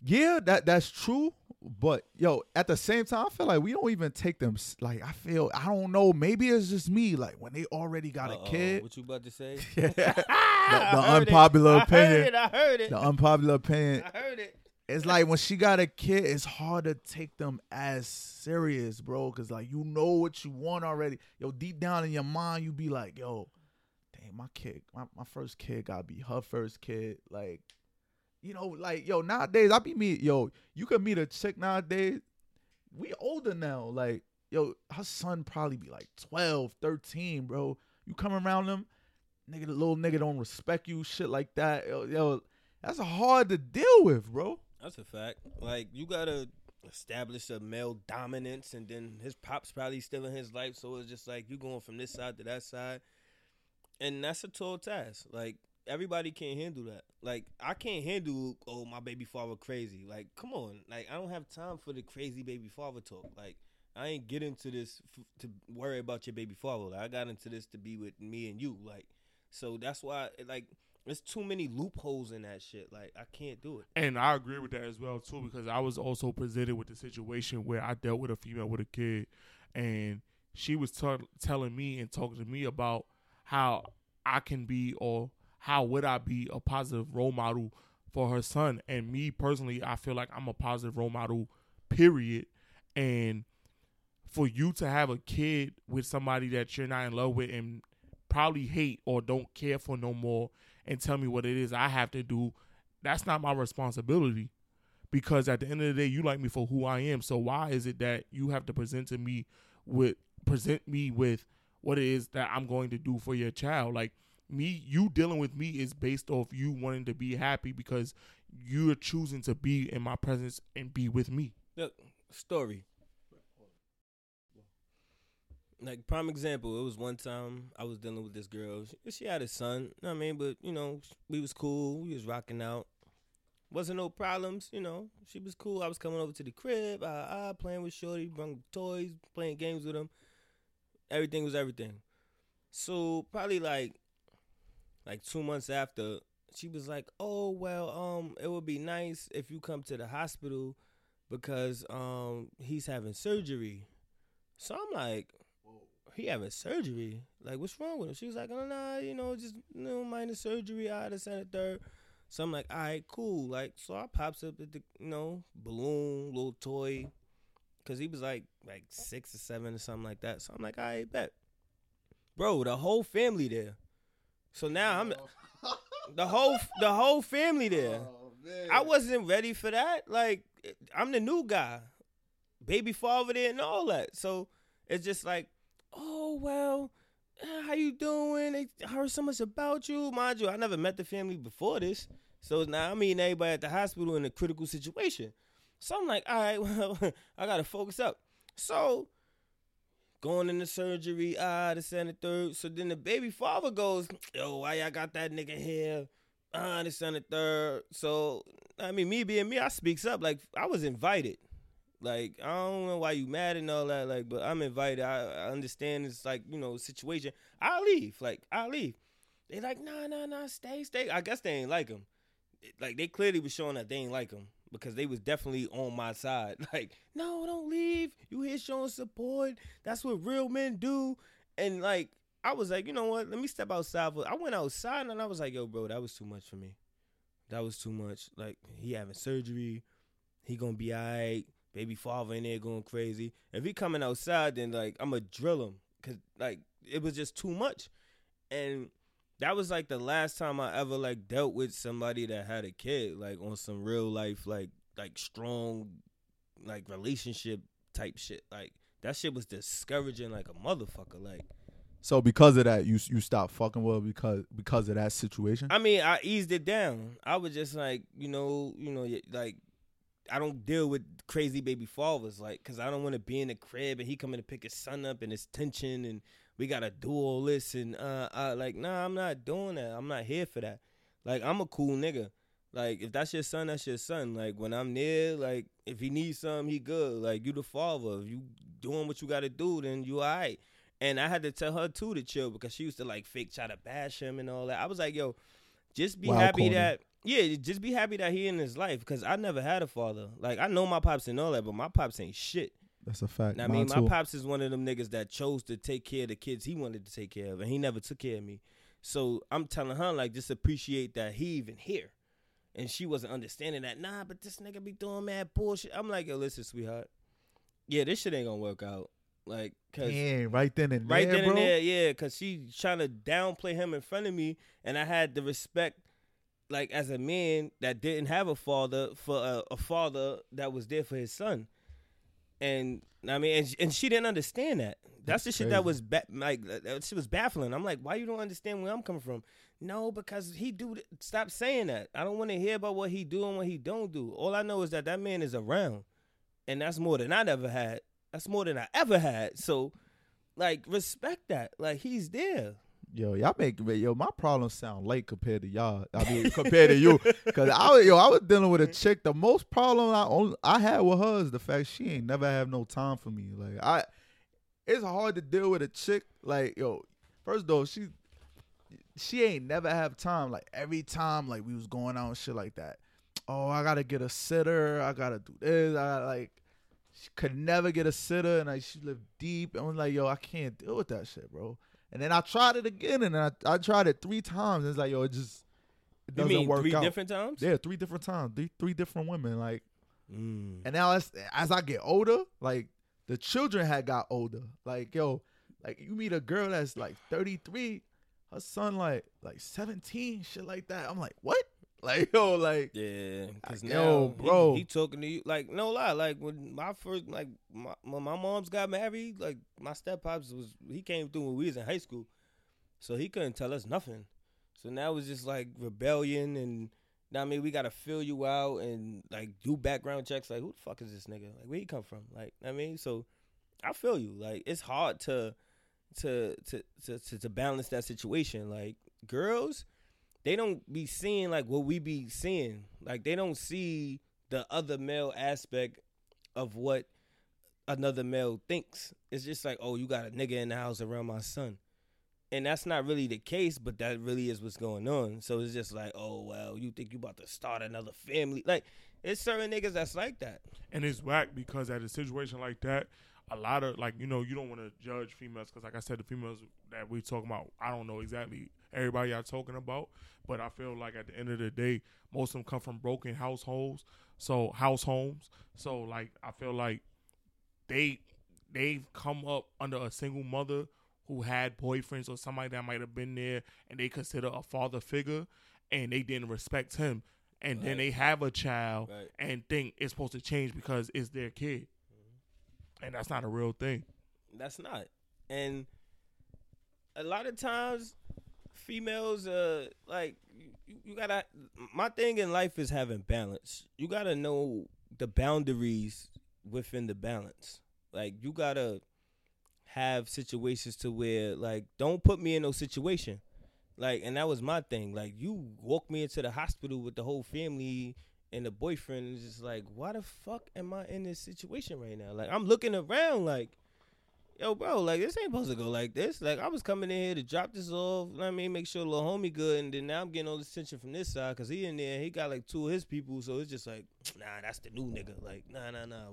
yeah, that that's true. But yo, at the same time, I feel like we don't even take them. Like I feel, I don't know. Maybe it's just me. Like when they already got Uh-oh, a kid, What you about to say? [laughs] [laughs] the, the I heard it. unpopular I heard it. I heard it. The unpopular opinion. I heard it. It's like when she got a kid, it's hard to take them as serious, bro. Cause like you know what you want already. Yo, deep down in your mind, you be like, yo, damn, my kid, my, my first kid gotta be her first kid. Like, you know, like, yo, nowadays I be meet, yo, you could meet a chick nowadays. We older now. Like, yo, her son probably be like 12, 13, bro. You come around them, nigga, the little nigga don't respect you, shit like that. Yo, yo that's hard to deal with, bro. That's a fact. Like you gotta establish a male dominance, and then his pops probably still in his life, so it's just like you going from this side to that side, and that's a tall task. Like everybody can't handle that. Like I can't handle oh my baby father crazy. Like come on, like I don't have time for the crazy baby father talk. Like I ain't get into this f- to worry about your baby father. Like, I got into this to be with me and you. Like so that's why like there's too many loopholes in that shit. Like I can't do it. And I agree with that as well too, because I was also presented with the situation where I dealt with a female with a kid, and she was t- telling me and talking to me about how I can be or how would I be a positive role model for her son. And me personally, I feel like I'm a positive role model, period. And for you to have a kid with somebody that you're not in love with and probably hate or don't care for no more and tell me what it is I have to do, that's not my responsibility. Because at the end of the day, you like me for who I am. So why is it that you have to present to me with present me with what it is that I'm going to do for your child? Like me, you dealing with me is based off you wanting to be happy because you're choosing to be in my presence and be with me. Look, story. Like prime example, it was one time I was dealing with this girl. She, she had a son, you know what I mean, but you know we was cool. We was rocking out. Wasn't no problems, you know. She was cool. I was coming over to the crib, I, ah, playing with Shorty, bring toys, playing games with him. Everything was everything. So probably like, like two months after, she was like, "Oh well, um, it would be nice if you come to the hospital because um he's having surgery." So I'm like, "He having surgery? Like, what's wrong with him?" She was like, "Oh nah, you know, just you know, minor surgery. I had a second, third. So I'm like, "All right, cool." Like, so I pops up at the you know balloon, little toy, because he was like like six or seven or something like that. So I'm like, "All right, bet." Bro, the whole family there. So now I'm oh. [laughs] the whole the whole family there. Oh, I wasn't ready for that. Like I'm the new guy, baby father there and all that. So it's just like, oh well, eh, how you doing? They heard so much about you, mind you. I never met the family before this, so now I'm meeting everybody at the hospital in a critical situation. So I'm like, all right, [laughs] well, I gotta focus up. So going into surgery, ah, the and the third. So then the baby father goes, yo, why y'all got that nigga here? Ah, the and the third. So I mean, me being me, I speaks up. Like I was invited. Like I don't know why you mad and all that. Like, but I'm invited. I, I understand it's like you know situation. I'll leave. Like I'll leave. They like nah nah nah stay stay. I guess they ain't like him. Like they clearly was showing that they ain't like him because they was definitely on my side. [laughs] Like no, don't leave. You here showing support. That's what real men do. And like I was like, you know what? Let me step outside. I went outside and I was like, yo, bro, that was too much for me. That was too much. Like he having surgery. He gonna be alright. Baby father in there going crazy. If he coming outside, then like I'ma drill him. Cause like it was just too much. And that was like the last time I ever like dealt with somebody that had a kid, like on some real life, like like strong, like relationship type shit. Like that shit was discouraging like a motherfucker. Like So because of that, you you stopped fucking with her because because of that situation. I mean, I eased it down. I was just like, you know, you know, like I don't deal with crazy baby fathers, like, cause I don't want to be in the crib and he coming to pick his son up and it's tension and we gotta do all this and uh, I like, nah, I'm not doing that. I'm not here for that. Like, I'm a cool nigga. Like, if that's your son, that's your son. Like, when I'm there, like, if he needs something, he good. Like, you the father. If you doing what you gotta do, then you alright. And I had to tell her too to chill because she used to like fake try to bash him and all that. I was like, yo, just be Wild happy that yeah, just be happy that he in his life because I never had a father. Like I know my pops and all that, but my pops ain't shit. That's a fact. I Mine mean, my pops is one of them niggas that chose to take care of the kids he wanted to take care of, and he never took care of me. So I'm telling her like, just appreciate that he even here, and she wasn't understanding that. Nah, but this nigga be doing mad bullshit. I'm like, yo, listen, sweetheart. Yeah, this shit ain't gonna work out. Like, cause Damn, right then and right there, then bro. and there, yeah, cause she trying to downplay him in front of me, and I had the respect, like as a man that didn't have a father for a, a father that was there for his son, and I mean, and, and she didn't understand that. That's, That's the shit that was ba- like shit was baffling. I'm like, why you don't understand where I'm coming from? No, because he do. th- Stop saying that. I don't want to hear about what he do and what he don't do. All I know is that that man is around, and that's more than I ever had. That's more than I ever had. So, like, respect that. Like, he's there. Yo, y'all make yo my problems sound late compared to y'all. I mean, compared to you, because I was yo I was dealing with a [laughs] chick. The most problem I only, I had with her is the fact she ain't never have no time for me. Like I, it's hard to deal with a chick. Like yo, first though she, she ain't never have time. Like every time like we was going out and shit like that. Oh, I gotta get a sitter. I gotta do this. I gotta, like she could never get a sitter, and like she lived deep. And I was like, yo, I can't deal with that shit, bro. And then I tried it again, and I, I tried it three times. And it's like, yo, it just it You doesn't mean work three out. different times? Yeah, three different times, three, three different women. Like, Mm. and now as as I get older, like the children had got older. Like, yo, like you meet a girl that's like thirty three, her son like like seventeen, shit like that. I'm like, what? [laughs] Like, yo, like, Yeah, because Yo, now he- bro. he, talking to you like no lie. Like when my first like my when my mom's got married, like my step pops was he came through when we was in high school, so he couldn't tell us nothing. So now it's just like rebellion and. Now I mean, we gotta fill you out and like do background checks. Like, who the fuck is this nigga? Like, where he come from? Like, I mean, so I feel you. Like, it's hard to to to to to, to balance that situation. Like, girls, they don't be seeing like what we be seeing. Like they don't see the other male aspect of what another male thinks. It's just like, oh, you got a nigga in the house around my son. And that's not really the case, but that really is what's going on. So it's just like, oh well, you think you about to start another family. Like it's certain niggas that's like that. and it's whack because at a situation like that, a lot of like you know you don't want to judge females because like I said, the females that we talking about, I don't know exactly everybody y'all talking about, but I feel like at the end of the day, most of them come from broken households, so house homes. So like I feel like they they've come up under a single mother who had boyfriends or somebody that might have been there and they consider a father figure and they didn't respect him and then they have a child Right. and think it's supposed to change because it's their kid mm-hmm. and that's not a real thing That's not. And a lot of times, females, uh, like you, you gotta. My thing in life is having balance. You gotta know the boundaries within the balance. Like you gotta have situations to where, like, don't put me in no situation. Like, and that was my thing. Like, you walk me into the hospital with the whole family and the boyfriend, it's just like, why the fuck am I in this situation right now? Like, I'm looking around, like yo, bro, like this ain't supposed to go like this. Like I was coming in here to drop this off. you know I mean, make sure little homie good, and then now I'm getting all this attention from this side because he in there. He got like two of his people, so it's just like, [tsk] nah, that's the new nigga. Like, nah, nah, nah.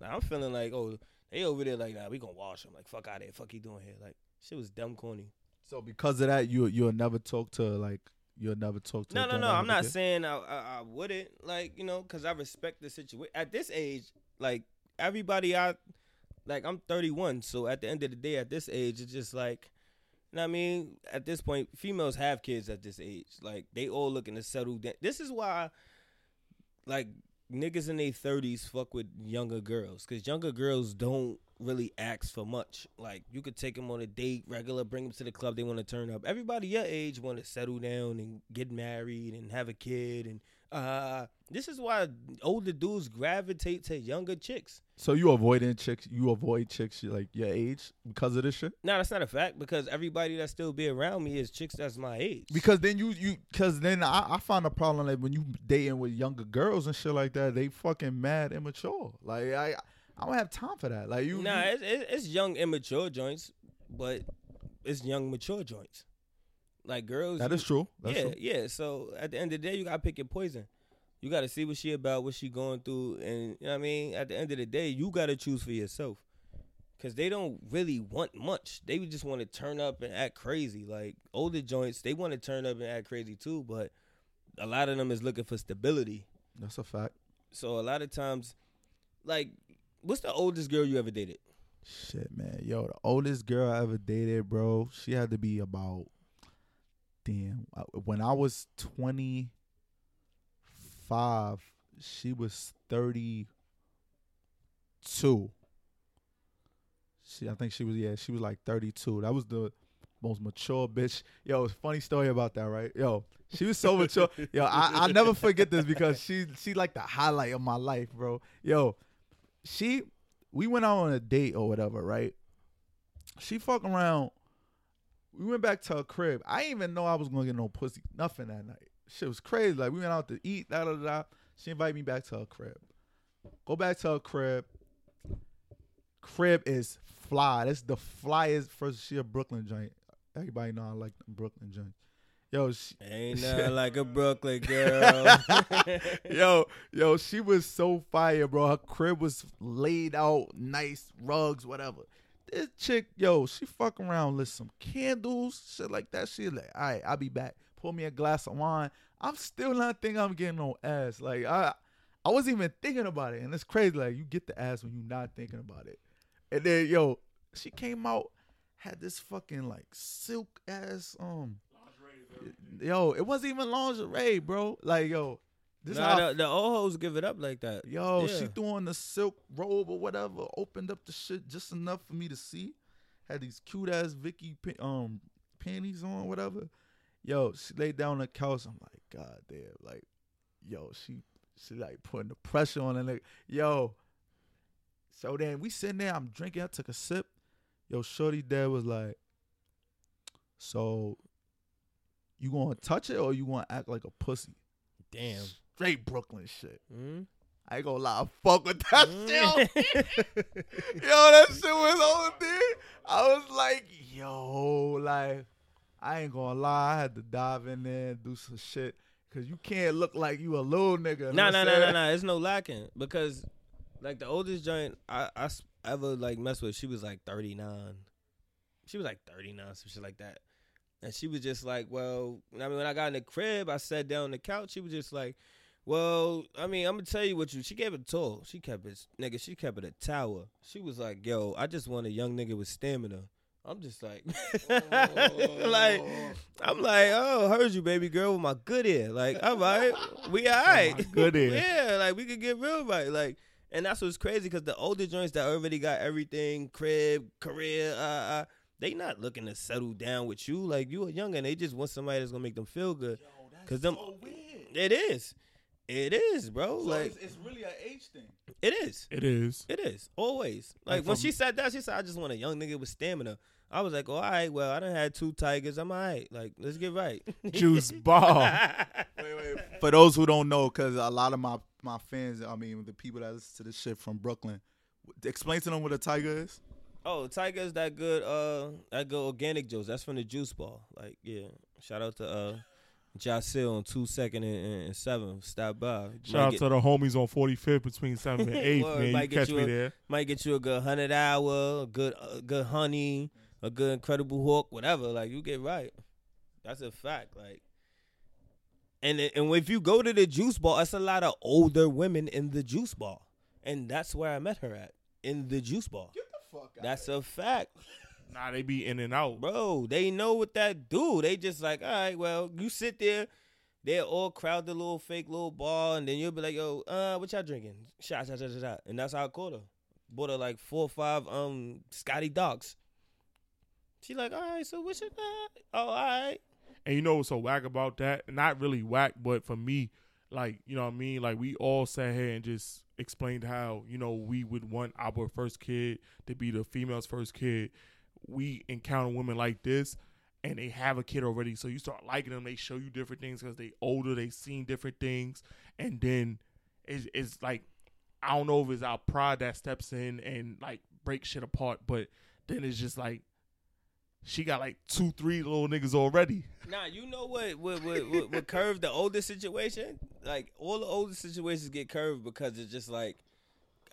Nah, I'm feeling like, oh, they over there like, nah, we gonna wash him. Like, fuck out of here. Fuck he doing here. Like, shit was dumb corny. so because of that, you you'll never talk to like you'll never talk to. No, no, no. I'm not kid? saying I, I, I wouldn't like you know because I respect the situation. At this age, like everybody, I like I'm 31, so at the end of the day, at this age, it's just like, you know what I mean. At this point, females have kids at this age. Like they all looking to settle down. This is why, like niggas in their 30s fuck with younger girls because younger girls don't really ask for much. Like you could take them on a date, regular, bring them to the club. They want to turn up. Everybody your age want to settle down and get married and have a kid. And uh, this is why older dudes gravitate to younger chicks. So you avoiding chicks? You avoid chicks like your age because of this shit? No, that's not a fact because everybody that still be around me is chicks that's my age. Because then you you because then I, I find a problem like when you dating with younger girls and shit like that, they fucking mad immature. Like I I don't have time for that. Like you, Nah, you- it's, it's, it's young immature joints, but it's young mature joints. Like girls, that is true. That's yeah, true. yeah. So at the end of the day, you gotta pick your poison. You gotta see what she about, what she going through, and you know what I mean. At the end of the day, you gotta choose for yourself, cause they don't really want much. They just want to turn up and act crazy. Like older joints, they want to turn up and act crazy too, but a lot of them is looking for stability. That's a fact. So a lot of times, like, what's the oldest girl you ever dated? Shit, man. Yo, the oldest girl I ever dated, bro, she had to be about damn. I- uh, When I was 25, she was 32. She I think she was yeah, she was like 32. That was the most mature bitch. Yo, it's a funny story about that, right? Yo, she was so mature. [laughs] Yo, I I never forget this because she she like the highlight of my life, bro. Yo, she we went out on a date or whatever, right? She fuck around we went back to her crib. I didn't even know I was gonna get no pussy, nothing that night. Shit was crazy. Like we went out to eat, da da da. da. She invited me back to her crib. Go back to her crib. Crib is fly. That's the flyest. First, she a Brooklyn joint. Everybody know I like Brooklyn joints. Yo, she, Ain't nothing [laughs] like a Brooklyn girl. [laughs] yo, yo, she was so fire, bro. Her crib was laid out, nice rugs, whatever. This chick, yo, she fuck around, lit some candles, shit like that. She like, all right, I'll be back. Pour me a glass of wine. I'm still not thinking I'm getting no ass. Like I, I wasn't even thinking about it, and it's crazy. Like you get the ass when you're not thinking about it. And then, yo, she came out, had this fucking like silk ass um. Yo, it wasn't even lingerie, bro. Like, yo, this nah, how the, the old hoes give it up like that. Yo, she threw on the silk robe or whatever, opened up the shit just enough for me to see. Had these cute ass Vicky um panties on, whatever. Yo, she laid down on the couch. I'm like, God damn, like, yo, she she like putting the pressure on and like, yo. So then we sitting there, I'm drinking, I took a sip. Yo, Shorty dad was like, So you gonna touch it or you gonna act like a pussy? Damn. Straight Brooklyn shit. Mm. I ain't gonna lie, I fuck with that Mm. shit. [laughs] [laughs] yo, that shit was on there. I was like, yo, like, I ain't gonna lie, I had to dive in there and do some shit. Cause you can't look like you a little nigga. Nah, nah, nah, nah, nah. It's no lacking because, like, the oldest joint I, I ever like messed with, she was like thirty nine. She was like thirty nine, some shit like that. And she was just like, well, I mean, when I got in the crib, I sat down on the couch. She was just like, well, I mean, I'm gonna tell you what you. She gave it a tour. She kept it, nigga. She kept it a tower. She was like, yo, I just want a young nigga with stamina. I'm just like, [laughs] like, I'm like, oh, heard you, baby girl, with my good ear. Like, all right, we all right. good ear. [laughs] yeah, like we could get real right. Like, and that's what's crazy because the older joints that already got everything, crib, career, uh, uh, they not looking to settle down with you. Like you a youngin', they just want somebody that's gonna make them feel good. Cause them, it is, it is, bro. So like it's, it's really an age thing. it is. It is. It is always like, Like when from- she said that, She said, "I just want a young nigga with stamina." I was like, "All right, well, I done had two tigers. I'm all right. Like, let's get right." [laughs] Juice [laughs] ball. Wait, wait. For those who don't know, because a lot of my my fans, I mean, the people that listen to this shit from Brooklyn, explain to them what a tiger is. oh, tiger is that good. Uh, that good organic juice. That's from the juice ball. Like, yeah. Shout out to uh, Jacil on two second and, and, and seven. Stop by. Shout Might out get- to the homies on 45th between 7th and [laughs] 8th, Word, man. You might get catch you me a- there. might get you a good hundred hour, a good a good honey, a good incredible hook, whatever. Like you get right. That's a fact. Like, and and if you go to the juice bar, it's a lot of older women in the juice bar, and that's where I met her at in the juice bar. Get the fuck out. That's a fact, [laughs] Nah, they be in and out. bro. They know what that do. They just like, all right, well, you sit there. They're all crowd the little fake little bar, and then you'll be like, "Yo, uh, what y'all drinking? Shot, shot, shot, shot, shot." And that's how I caught her. Bought her like four or five um Scotty Dogs. She like, all right, so what's your uh, Oh, all right. And you know what's so whack about that? Not really whack, but for me, like, you know what I mean? Like, we all sat here and just explained how, you know, we would want our first kid to be the female's first kid. We encounter women like this and they have a kid already. So you start liking them. They show you different things because they older, they seen different things. And then it's, it's like, I don't know if it's our pride that steps in and like breaks shit apart, but then it's just like, she got like two, three little niggas already. Nah, you know what what what, what, what curved the older situation? Like all the older situations get curved because it's just like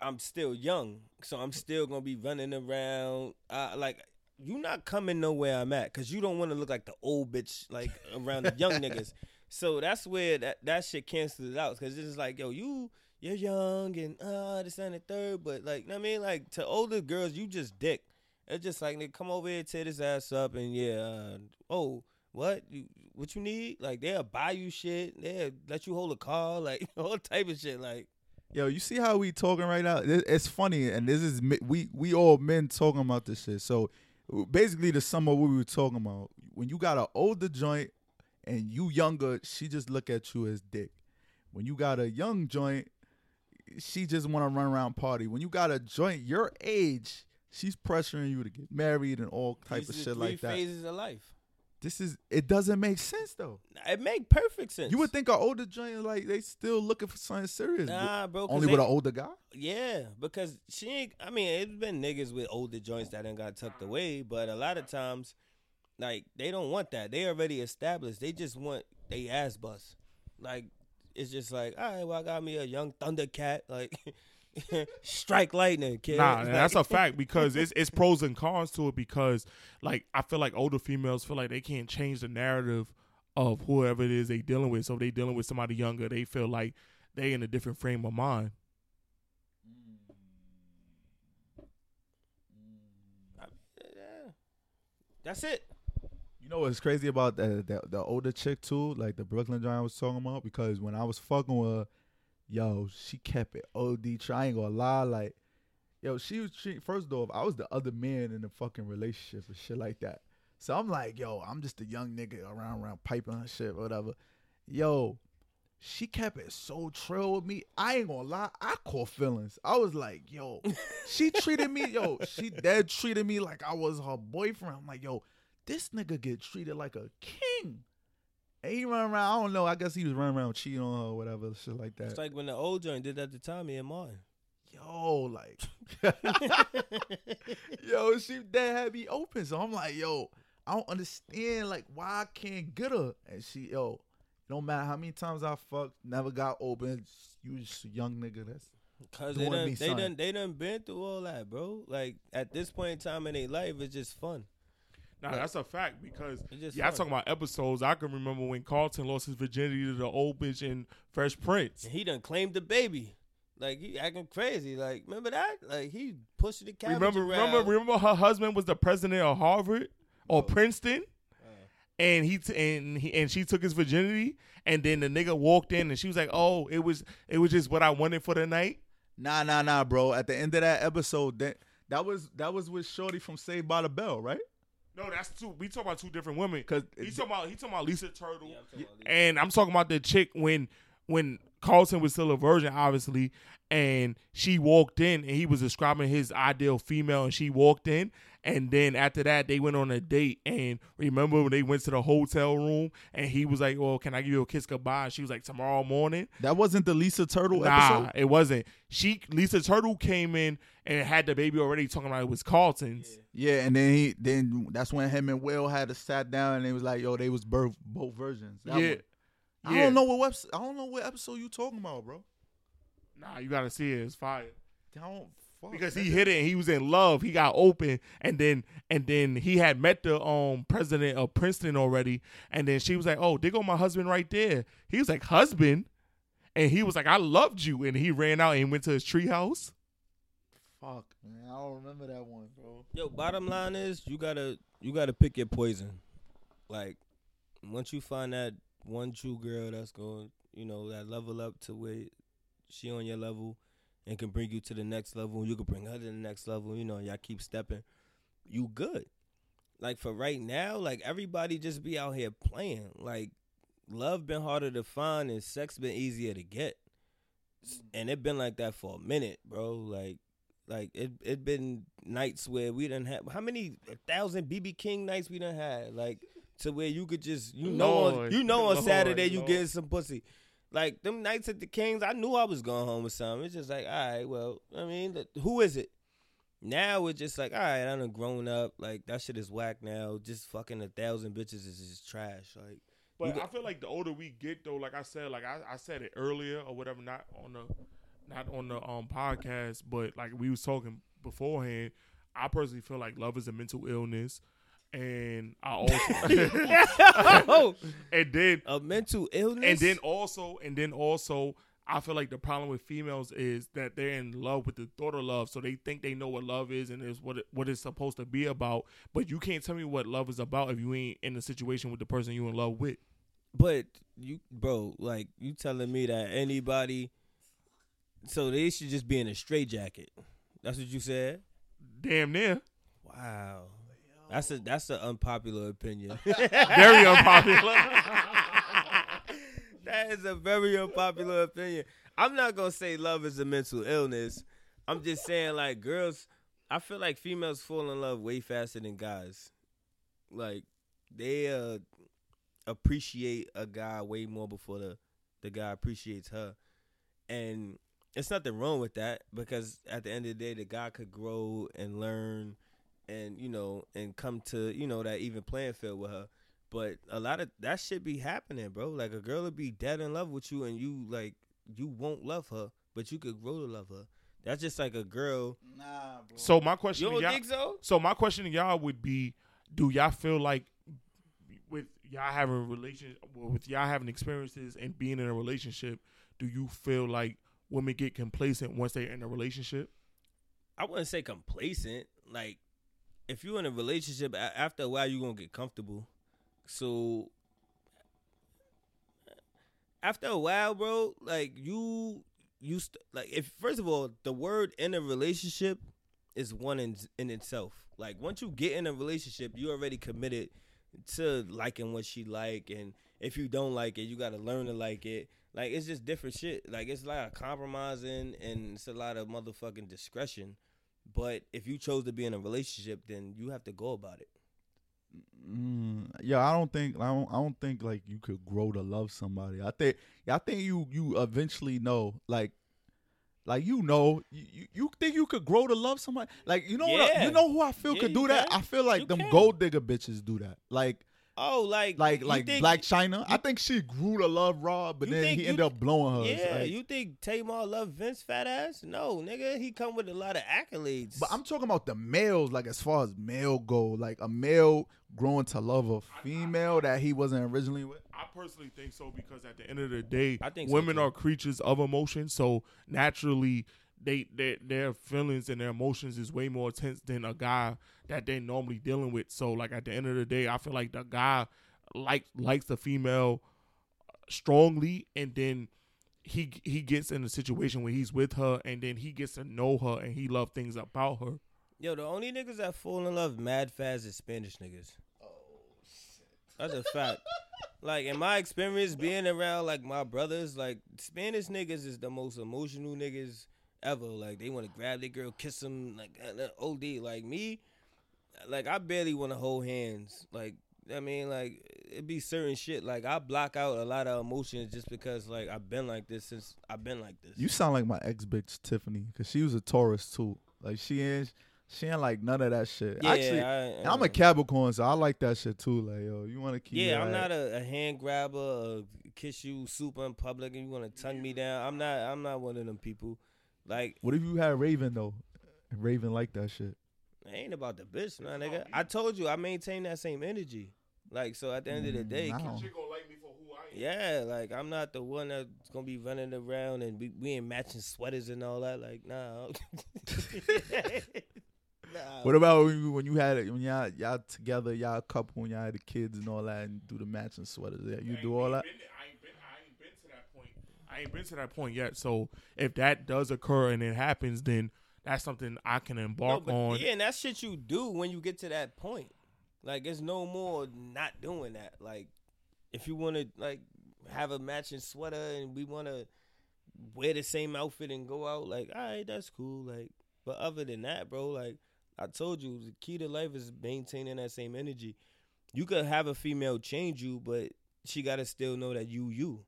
I'm still young, so I'm still gonna be running around. Uh, like you not coming nowhere I'm at because you don't want to look like the old bitch like around the young niggas. [laughs] So that's where that that shit cancels it out because it's just like yo you. You're young and uh this and the third, but like you know what I mean, like to older girls, you just dick. It's just like they come over here, tear this ass up, and yeah, uh, oh, what you what you need? Like they'll buy you shit, they'll let you hold a car, [laughs] like all type of shit. Like Yo, you see how we talking right now? It's funny, and this is we we all men talking about this shit. So basically, the sum of what we were talking about. When you got an older joint and you younger, she just look at you as dick. When you got a young joint, she just want to run around party. When you got a joint your age, She's pressuring you to get married and all type These of shit like that. Phases of life. This is it doesn't make sense though. It make perfect sense. You would think our older joint like they still looking for something serious. Nah, bro. only they- with an older guy. Yeah, because she ain't. I mean, it's been niggas with older joints that ain't got tucked away, but a lot of times, like they don't want that. They already established. They just want they ass bust. Like it's just like, all right, well, I got me a young Thundercat, [laughs] like [laughs] strike lightning, kid. Nah, Like, that's a fact because it's it's pros and cons to it because like I feel like older females feel like they can't change the narrative of whoever it is they dealing with. So if they dealing with somebody younger, they feel like they in a different frame of mind. yeah. That's it. You know what's crazy about the, the the older chick too, like the Brooklyn giant was talking about? Because when I was fucking with her, yo, she kept it OD. Try, I ain't gonna lie, like, yo, she was treat. First off, I was the other man in the fucking relationship and shit like that. So I'm like, yo, I'm just a young nigga around around piping her shit, whatever. Yo, she kept it so trill with me. I ain't gonna lie, I caught feelings. I was like, yo, [laughs] she treated me, yo, she dead treated me like I was her boyfriend. I'm like, yo, this nigga get treated like a king. And he run around, I don't know, I guess he was running around cheating on her or whatever, shit like that. It's like when the old joint did that to Tommy and Martin. yo, like, [laughs] [laughs] yo, she that had me open. So I'm like, yo, I don't understand, like, why I can't get her. And she, yo, no matter how many times I fucked, never got open. You just a young nigga that's Cause they done, they done, they done been through all that, bro. Like at this point in time in their life, it's just fun. Nah, that's a fact because It's just yeah, I fun. talking about episodes. I can remember when Carlton lost his virginity to the old bitch in Fresh Prince. And he done claimed the baby. Like he acting crazy. Like remember that? Like he pushing the cabbage Remember, around. remember, remember, her husband was the president of Harvard or oh. Princeton, uh. and he t- and he and she took his virginity, and then the nigga walked in, and she was like, "Oh, it was it was just what I wanted for the night." Nah, nah, nah, bro. At the end of that episode, that that was that was with Shorty from Saved by the Bell, right? No, that's two. We talk about two different women. 'Cause he it- talking about he talking about Lisa Turtle, Yeah, I'm about Lisa. and I'm talking about the chick when when Carlton was still a virgin, obviously, and she walked in, and he was describing his ideal female, and she walked in, and then after that, they went on a date, and remember when they went to the hotel room, and he was like, "Well, can I give you a kiss goodbye?" And she was like, "Tomorrow morning." That wasn't the Lisa Turtle episode. Nah, episode. it wasn't. She Lisa Turtle came in and had the baby already, talking about it was Carlton's. Yeah, and then he then that's when him and Will had to sat down and they was like, yo, they was both both versions. That Yeah. I Yeah. don't know what webs- I don't know what episode you talking about, bro. Nah, you gotta see it. It's fire. I don't fuck because he hit it and he was in love. He got open and then and then he had met the um president of Princeton already. And then she was like, "Oh, there go my husband right there." He was like, "Husband," and he was like, "I loved you." And he ran out and went to his treehouse. Fuck, man. I don't remember that one, bro. Yo, bottom line is you gotta you gotta pick your poison. Like once you find that one true girl that's going, you know, that level up to where she on your level and can bring you to the next level, you can bring her to the next level. You know, y'all keep stepping. You good. Like for right now, like everybody just be out here playing. Like love been harder to find and sex been easier to get. And it been like that for a minute, bro. Like like it it been nights where we didn't have how many a thousand BB King nights we done had like to where you could just you know on, you know on Lord, Saturday you Lord. getting some pussy. Like them nights at the Kings, I knew I was going home with something. It's just like, all right, well, I mean, who is it? Now it's just like, all right, I done grown up. Like that shit is whack now. Just fucking a thousand bitches is just trash. Like, But got- I feel like the older we get, though, like I said, like I, I said it earlier or whatever, not on the not on the um podcast, but like we was talking beforehand. I personally feel like love is a mental illness, and I [laughs] also [laughs] and then a mental illness. and then also and then also I feel like the problem with females is that they're in love with the thought of love, so they think they know what love is and is what it, what it's supposed to be about. But you can't tell me what love is about if you ain't in a situation with the person you in love with. But you, bro, like you telling me that anybody, so they should just be in a straitjacket. That's what you said. Damn near, Wow, that's a that's an unpopular opinion. [laughs] very unpopular. [laughs] that is a very unpopular opinion. I'm not gonna say love is a mental illness. I'm just saying like girls I feel like females fall in love way faster than guys. Like they uh appreciate a guy way more before the the guy appreciates her. And it's nothing wrong with that because at the end of the day the guy could grow and learn and you know and come to, you know, that even playing field with her. But a lot of that shit be happening, bro. Like a girl would be dead in love with you and you like you won't love her, but you could grow to love her. That's just like a girl. Nah, bro. So my question You to don't y'all, think so? so my question to y'all would be, do y'all feel like with y'all having relation with y'all having experiences and being in a relationship, do you feel like women get complacent once they're in a relationship? I wouldn't say complacent. Like, if you're in a relationship, after a while, you're gonna get comfortable. So, after a while, bro, like you, you st- like if first of all, the word in a relationship is one in in itself. Like once you get in a relationship, you already committed to liking what she like, and if you don't like it, you got to learn to like it. Like it's just different shit. Like it's a lot of compromising and it's a lot of motherfucking discretion. But if you chose to be in a relationship, then you have to go about it. Mm, yeah, I don't think I don't I don't think like you could grow to love somebody. I think I think you you eventually know like like you know you, you- think you could grow to love somebody like you know what I- you know who I feel Yeah, could do that. can. I feel like You them can. gold digger bitches do that. Like Oh, like like like think- Blac Chyna. I think she grew to love Rob, but then think he ended up blowing her. Yeah, like- you think Tamar love Vince fat ass? No, nigga, he come with a lot of accolades. But I'm talking about the males, like as far as male go, like a male growing to love a female that he wasn't originally with. I personally think so because at the end of the day, I think women too. are creatures of emotion. So naturally, they, they their feelings and their emotions is way more intense than a guy that they're normally dealing with. So like at the end of the day, I feel like the guy like likes the female strongly, and then he he gets in a situation where he's with her, and then he gets to know her, and he love things about her. Yo, the only niggas that fall in love mad fast is Spanish niggas. Oh shit. That's a fact. [laughs] like in my experience being around like my brothers, like Spanish niggas is the most emotional niggas ever. Like they want to grab their girl, kiss them, like uh, OD. Like me, like I barely want to hold hands. Like I mean, like it be certain shit. Like I block out a lot of emotions just because like I've been like this since I've been like this. You sound like my ex bitch Tiffany, cause she was a Taurus too. Like she ain't, she ain't like none of that shit. yeah, Actually, I, and I'm a Capricorn, so I like that shit too. Like yo, you want to keep? Yeah, I'm not a, a hand grabber, a kiss you super in public, and you want to tongue me down. I'm not. I'm not one of them people. Like, What if you had Raven though? Raven like that shit. it ain't about the bitch, man, nigga. I told you I maintain that same energy. Like, so at the end of the day, Mm, I She gonna like me for who I am. yeah, like I'm not the one that's gonna be running around and we, we ain't matching sweaters and all that. Like, nah. [laughs] nah. What about when you, when you had it when y'all y'all together, y'all a couple, when y'all had the kids and all that, and do the matching sweaters? Yeah, you do all that. I ain't been, I ain't been to that point. I ain't been to that point yet. So if that does occur and it happens, then that's something I can No, embark but on. Yeah, and that's shit you do when you get to that point. Like, it's no more not doing that. Like, if you want to like have a matching sweater and we want to wear the same outfit and go out, like, all right, that's cool. Like, but other than that, bro, like I told you, the key to life is maintaining that same energy. You could have a female change you, but she gotta still know that you you.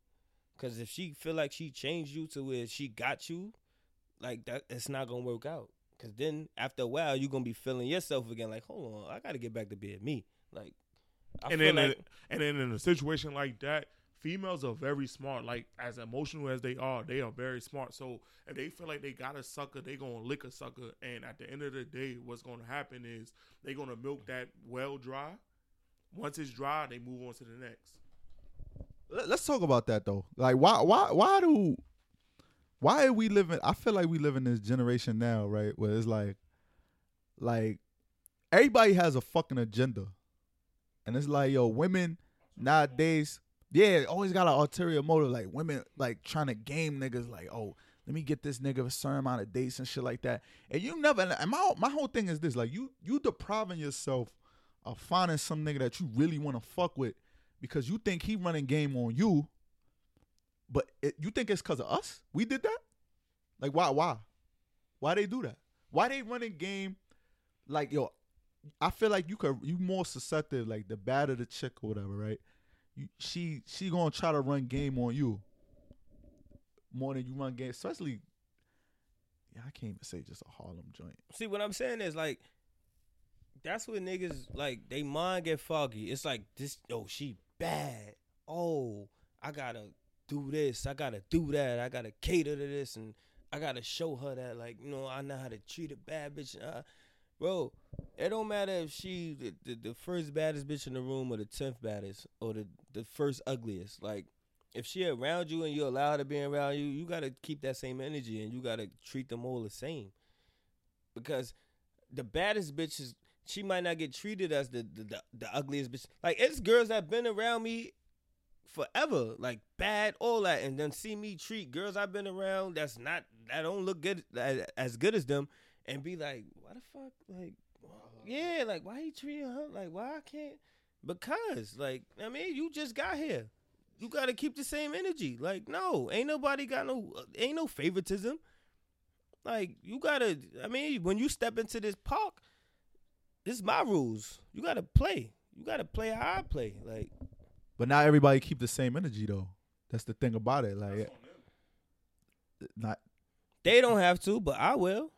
Cause if she feel like she changed you to where she got you, like that, it's not gonna work out. Cause then after a while, you're gonna be feeling yourself again. Like, hold on, I gotta get back to being me. Like, I and feel then, like, and then in a situation like that, females are very smart. Like as emotional as they are, they are very smart. So if they feel like they got a sucker, they gonna lick a sucker. And at the end of the day, what's gonna happen is they gonna milk that well dry. Once it's dry, they move on to the next. Let- Let's talk about that though. Like, why, why, why do, why are we living? I feel like we live in this generation now, right? Where it's like, like, everybody has a fucking agenda, and it's like, yo, women nowadays, yeah, always got an ulterior motive. Like women, like trying to game niggas, like, oh, let me get this nigga a certain amount of dates and shit like that. And you never. And my my whole thing is this: like, you you depriving yourself of finding some nigga that you really want to fuck with because you think he running game on you, but it, you think it's because of us? We did that? Like why? Why? Why they do that? Why they running game like yo, I feel like you could you more susceptible, like the badder the chick or whatever, right? You, she she gonna try to run game on you more than you run game, especially. Yeah, I can't even say just a Harlem joint. See what I'm saying is like that's what niggas like they mind get foggy. It's like this oh she bad. Oh, I gotta do this, I gotta do that, I gotta cater to this and I gotta show her that like, you know, I know how to treat a bad bitch. Uh, bro, it don't matter if she the, the, the first baddest bitch in the room or the tenth baddest or the, the first ugliest. Like if she around you and you allow her to be around you, you gotta keep that same energy and you gotta treat them all the same. Because the baddest bitches, she might not get treated as the the, the, the ugliest bitch. Like it's girls that been around me forever, like bad, all that, and then see me treat girls I've been around that's not that don't look good as, as good as them, and be like, why the fuck, like, uh-huh. yeah, like why he treating her like why I can't? Because like I mean, you just got here. You gotta keep the same energy. Like, no, ain't nobody got no, ain't no favoritism. Like, you gotta. I mean, when you step into this park, this is my rules. You gotta play. You gotta play how I play. Like, But not everybody keep the same energy though. That's the thing about it. Like, not they don't have to, but I will.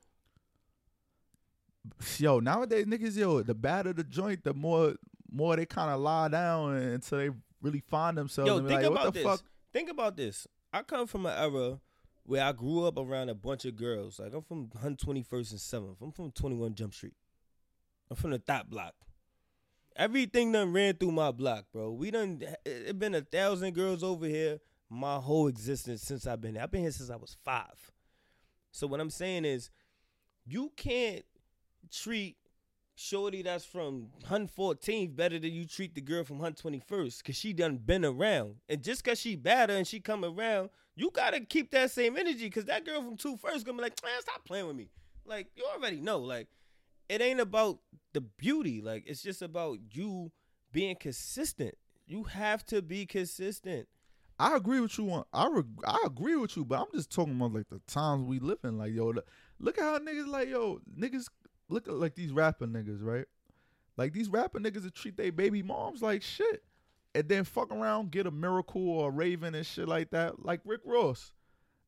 [laughs] yo nowadays niggas yo the badder the joint the more more they kind of lie down until they really find themselves. Yo, and think like, about what the this. fuck? Think about this. I come from an era where I grew up around a bunch of girls. Like I'm from 121st and 7th. I'm from 21 Jump Street. I'm from the top block. Everything done ran through my block, bro. We done it been a thousand girls over here my whole existence since I've been here. I've been here since I was five. So what I'm saying is, you can't treat Shorty that's from 114th better than you treat the girl from 121st cause she done been around. And just cause she better and she come around, you gotta keep that same energy cause that girl from two first gonna be like, man, stop playing with me. Like you already know, like it ain't about the beauty. Like it's just about you being consistent. You have to be consistent. I agree with you on. I re, I agree with you, but I'm just talking about like the times we live in. Like yo, the, look at how niggas like yo niggas look at like these rapper niggas, right? Like these rapper niggas that treat their baby moms like shit, and then fuck around get a miracle or a raven and shit like that. Like Rick Ross,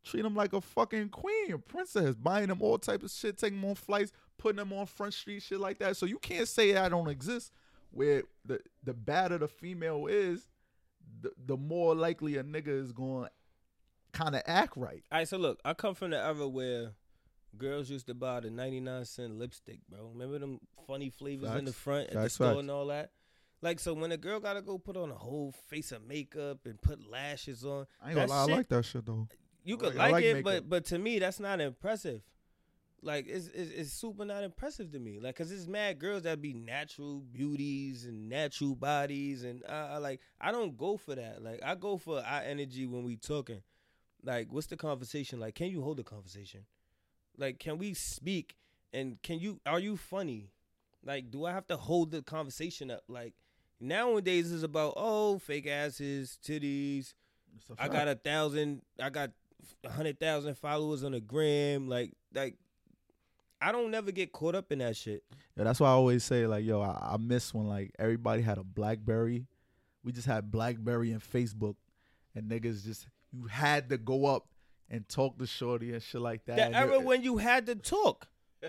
treat them like a fucking queen, princess, buying them all type of shit, taking them on flights, putting them on front street, shit like that. So you can't say I don't exist. Where the the badder the female is, the, the more likely a nigga is going to kind of act right. All right, so look, I come from the era where girls used to buy the 99 cent lipstick, bro. Remember them funny flavors in the front at the store facts. and all that? Like, so when a girl got to go put on a whole face of makeup and put lashes on, I ain't gonna lie, I like that shit though. you could I like, like it, makeup. but but to me, that's not impressive. Like it's, it's it's super not impressive to me. Like, cause it's mad girls that be natural beauties and natural bodies, and I, I like I don't go for that. Like I go for our energy when we talking. Like, what's the conversation? Like, can you hold the conversation? Like, can we speak? And can you are you funny? Like, do I have to hold the conversation up? Like nowadays it's about oh fake asses, titties. I got a thousand. I got a hundred thousand followers on the gram. Like, like, I don't never get caught up in that shit. Yeah, that's why I always say like, yo, I, I miss when like everybody had a BlackBerry. We just had BlackBerry and Facebook, and niggas just you had to go up and talk to shorty and shit like that. The era when you had to talk.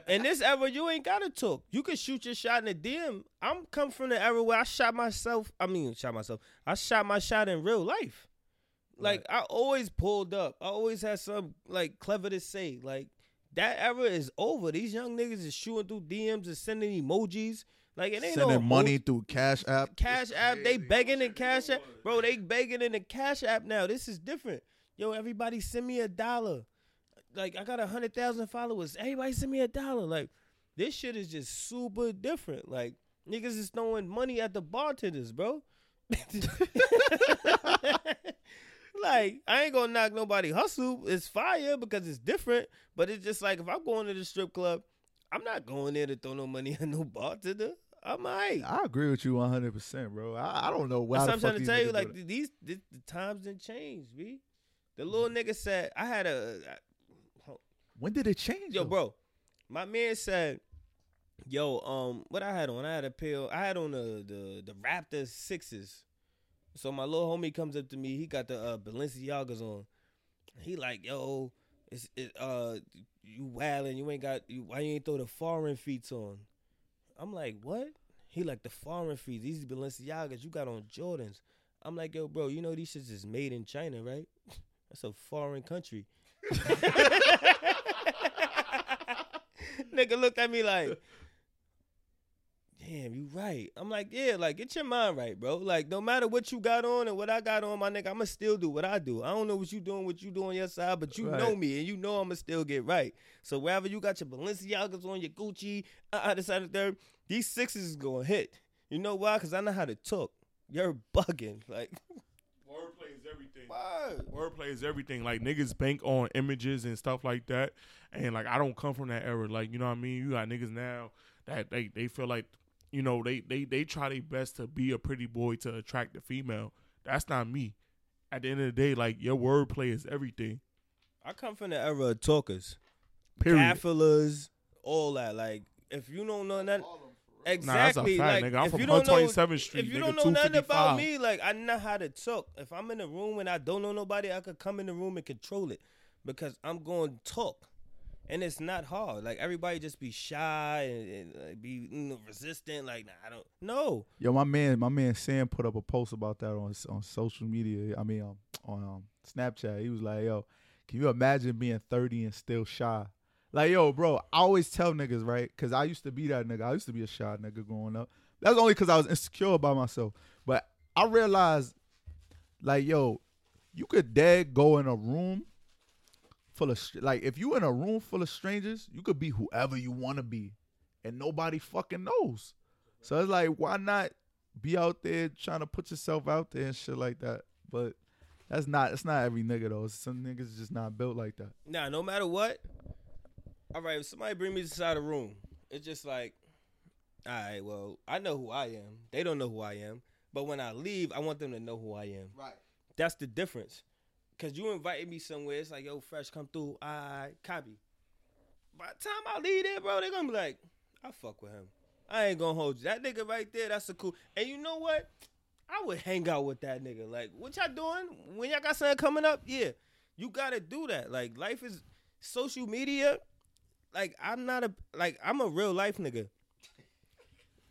In [laughs] this era, you ain't gotta talk. You can shoot your shot in the DM. I'm come from the era where I shot myself. I mean, shot myself. I shot my shot in real life. Like I always pulled up. I always had some like clever to say. Like that era is over. These young niggas is shooting through DMs and sending emojis. Like it ain't sending no money emo- through Cash App. Cash App. They begging in Cash App, bro. They begging in the Cash App now. This is different. Yo, everybody send me a dollar. Like I got a hundred thousand followers. Everybody send me a dollar. Like this shit is just super different. Like niggas is throwing money at the bartenders, bro. [laughs] [laughs] like I ain't gonna knock nobody hustle. It's fire because it's different. But it's just like if I'm going to the strip club, I'm not going there to throw no money [laughs] at no bartender. I'm alright. I agree with you 100, percent bro. I, I don't know why. The I'm trying to tell you. Like these, these, the times didn't change, b. The little nigga said, I had a when did it change? yo, though? bro. My man said Yo, um, what I had on? I had a pair. I had on the the the Raptor sixes. So my little homie comes up to me. He got the uh, Balenciagas on. He like, yo, it's it, uh, you wildin'. You ain't got you. Why you ain't throw the foreign feet on? I'm like, what? He like the foreign feet. These Balenciagas. You got on Jordans. I'm like, yo, bro. You know these shits is made in China, right? [laughs] That's a foreign country. [laughs] Nigga looked at me like, damn, you right. I'm like, yeah, like get your mind right, bro. Like no matter what you got on and what I got on, my nigga, I'ma still do what I do. I don't know what you doing, what you do on your side, but you know me and you know I'ma still get right. So wherever you got your Balenciagas on, your Gucci, uh, uh this, that, and the third, these sixes is gonna hit. You know why? Cause I know how to talk. You're bugging. [laughs] Like, Wordplay is everything. word. Wordplay is everything. Like niggas bank on images and stuff like that. And like I don't come from that era. Like, you know what I mean? You got niggas now that they, they feel like, you know, they, they they try their best to be a pretty boy to attract the female. That's not me. At the end of the day, like your wordplay is everything. I come from the era of talkers. Period. Gaffelers, all that. Like, if you don't know nothing, exactly. fact, like, nigga. I'm if from you don't know, 127th Street, if you nigga, don't know nothing about me, like I know how to talk. If I'm in a room and I don't know nobody, I could come in the room and control it because I'm going to talk. And it's not hard. Like everybody just be shy and, and like, be you know, resistant. Like, nah, I don't. know. Yo, my man, my man Sam put up a post about that on on social media. I mean, um, on um, Snapchat. He was like, "Yo, can you imagine being 30 and still shy?" Like, yo, bro, I always tell niggas, right? Because I used to be that nigga. I used to be a shy nigga growing up. That's only because I was insecure about myself. But I realized, like, yo, you could dead go in a room full of like, if you in a room full of strangers, you could be whoever you want to be, and nobody fucking knows. So it's like, why not be out there trying to put yourself out there and shit like that? But that's not it's not every nigga though. Some niggas just not built like that. Nah, no matter what. All right, if somebody bring me to the side of the room, it's just like, all right, well, I know who I am. They don't know who I am. But when I leave, I want them to know who I am. Right. That's the difference. Cause you invited me somewhere, it's like, yo, fresh, come through. I copy. By the time I leave there, bro, they gonna be like, I fuck with him. I ain't gonna hold you. That nigga right there, that's a cool. And you know what? I would hang out with that nigga. Like, what y'all doing? When y'all got something coming up, yeah, you gotta do that. Like, life is social media. Like, I'm not a like I'm a real life nigga.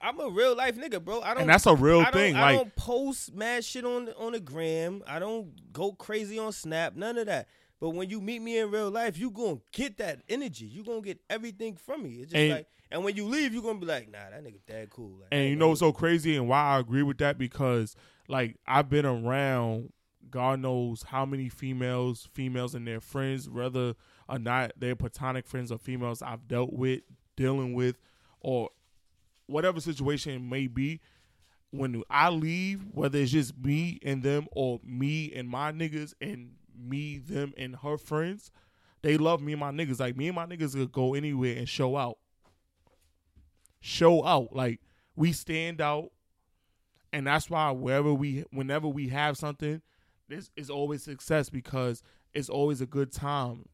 I'm a real life nigga, bro. I don't. And that's a real I thing. I Like don't post mad shit on on the gram. I don't go crazy on Snap. None of that. But when you meet me in real life, you gonna get that energy. You gonna get everything from me. It's just And- like, and when you leave, you gonna be like, nah, that nigga that cool. Like, And you know what's so crazy and why I agree with that because like I've been around God knows how many females, females and their friends, whether or not they're platonic friends or females I've dealt with, dealing with, or whatever situation it may be. When I leave, whether it's just me and them or me and my niggas and me, them and her friends, they love me and my niggas. Like me and my niggas could go anywhere and show out. Show out. Like we stand out. And that's why wherever we whenever we have something, this is always success because it's always a good time.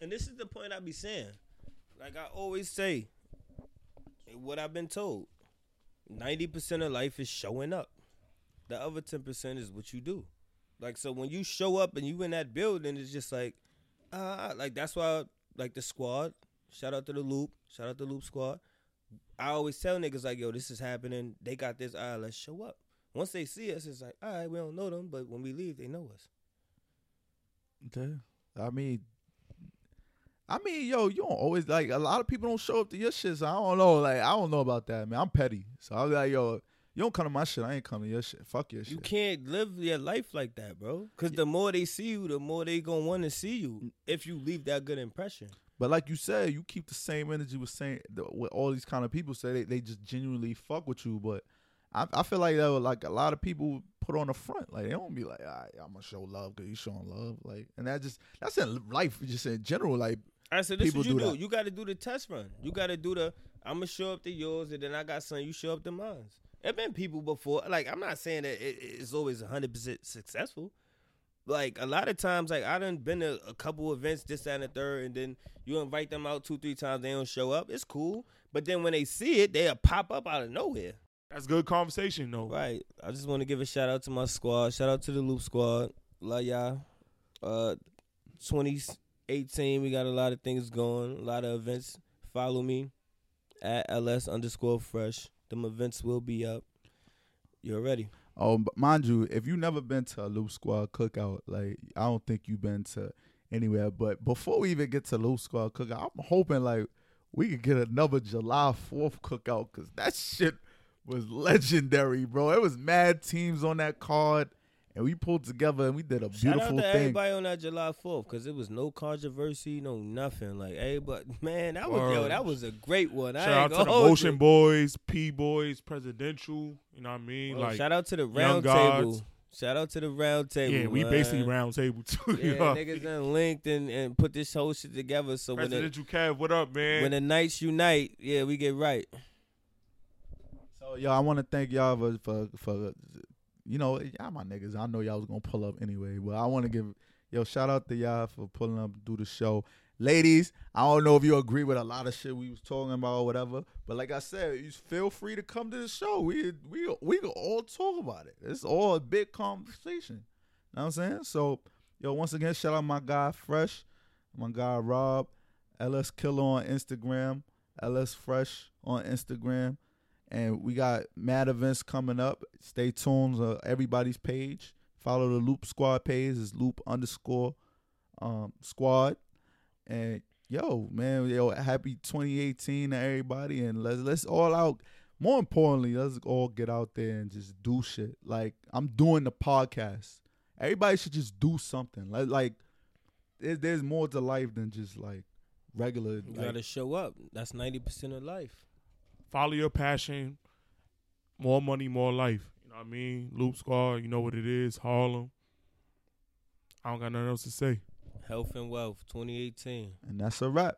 And this is the point I be saying. Like I always say, what I've been told. Ninety percent of life is showing up. The other ten percent is what you do. Like so when you show up and you in that building, it's just like uh like that's why like the squad, shout out to the loop, shout out to the loop squad. I always tell niggas like, yo, this is happening. They got this. All right, let's show up. Once they see us, it's like, all right, we don't know them, but when we leave, they know us. Yeah. I mean, I mean, yo, you don't always like a lot of people don't show up to your shit. So I don't know. Like, I don't know about that, man. I'm petty, so I'll be like, yo, you don't come to my shit. I ain't coming to your shit. Fuck your shit. You can't live your life like that, bro. Because the more they see you, the more they gonna want to see you. If you leave that good impression. But like you said, you keep the same energy with saying with all these kind of people say they, they just genuinely fuck with you. But I, I feel like that would, like a lot of people put on the front. Like they don't be like, all right, I'm gonna show love because you showing love. Like, and that just that's in life, just in general. Like, I said, this People what you do do. You got to do the test run. You got to do the. I'm gonna show up to yours, and then I got some. You show up to mine. There have been people before. Like I'm not saying that it, it's always 100 percent successful, like a lot of times, like I done been to a couple events, this that, and the third, and then you invite them out two, three times, they don't show up. It's cool, but then when they see it, they'll pop up out of nowhere. That's good conversation though. Right. I just want to give a shout out to my squad. Shout out to the Loop Squad. Love y'all. Uh, 2018, we got a lot of things going, a lot of events. Follow me at ls underscore fresh. Them events will be up. You're ready. Oh, mind you, if you never been to a Loop Squad cookout, like I don't think you've been to anywhere. But before we even get to Loop Squad cookout, I'm hoping like we could get another July Fourth cookout because that shit was legendary, bro. It was mad teams on that card, and we pulled together and we did a Shout out beautiful to thing. everybody on that July 4th because it was no controversy, no nothing. Like, hey, but man, that was yo, that was a great one. Shout ain't out to the Motion you. Boys, P Boys, Presidential. You know what I mean? Well, like, shout out to the Young round table. Shout out to the round table. yeah, we man. basically round table too. [laughs] Yeah, you know? niggas done linked and, and put this whole shit together. So when the, Presidential Cav, what up, man? when the nights unite, yeah, we get right. So yo, I want to thank y'all for, for for you know eh, y'all my niggas. I know y'all was gonna pull up anyway, but I want to give yo shout out to y'all for pulling up do the show. Ladies, I don't know if you agree with a lot of shit we was talking about or whatever, but like I said, you feel free to come to the show. We we we can all talk about it. It's all a big conversation. You Know what I'm saying? So yo, once again, shout out my guy Fresh, my guy Rob, LS Killer on Instagram, LS Fresh on Instagram and we got mad events coming up. Stay tuned on everybody's page. Follow the Loop Squad page. Is Loop underscore um, Squad. And yo, man, yo, happy 2018 to everybody, and let's let's all out. More importantly, let's all get out there and just do shit. Like I'm doing the podcast. Everybody should just do something. Like like there's, there's more to life than just like regular. You like, gotta show up. That's ninety percent of life. Follow your passion. More money, more life. You know what I mean? Loop Squad, you know what it is. Harlem. I don't got nothing else to say. Health and wealth, 2018. and that's a wrap.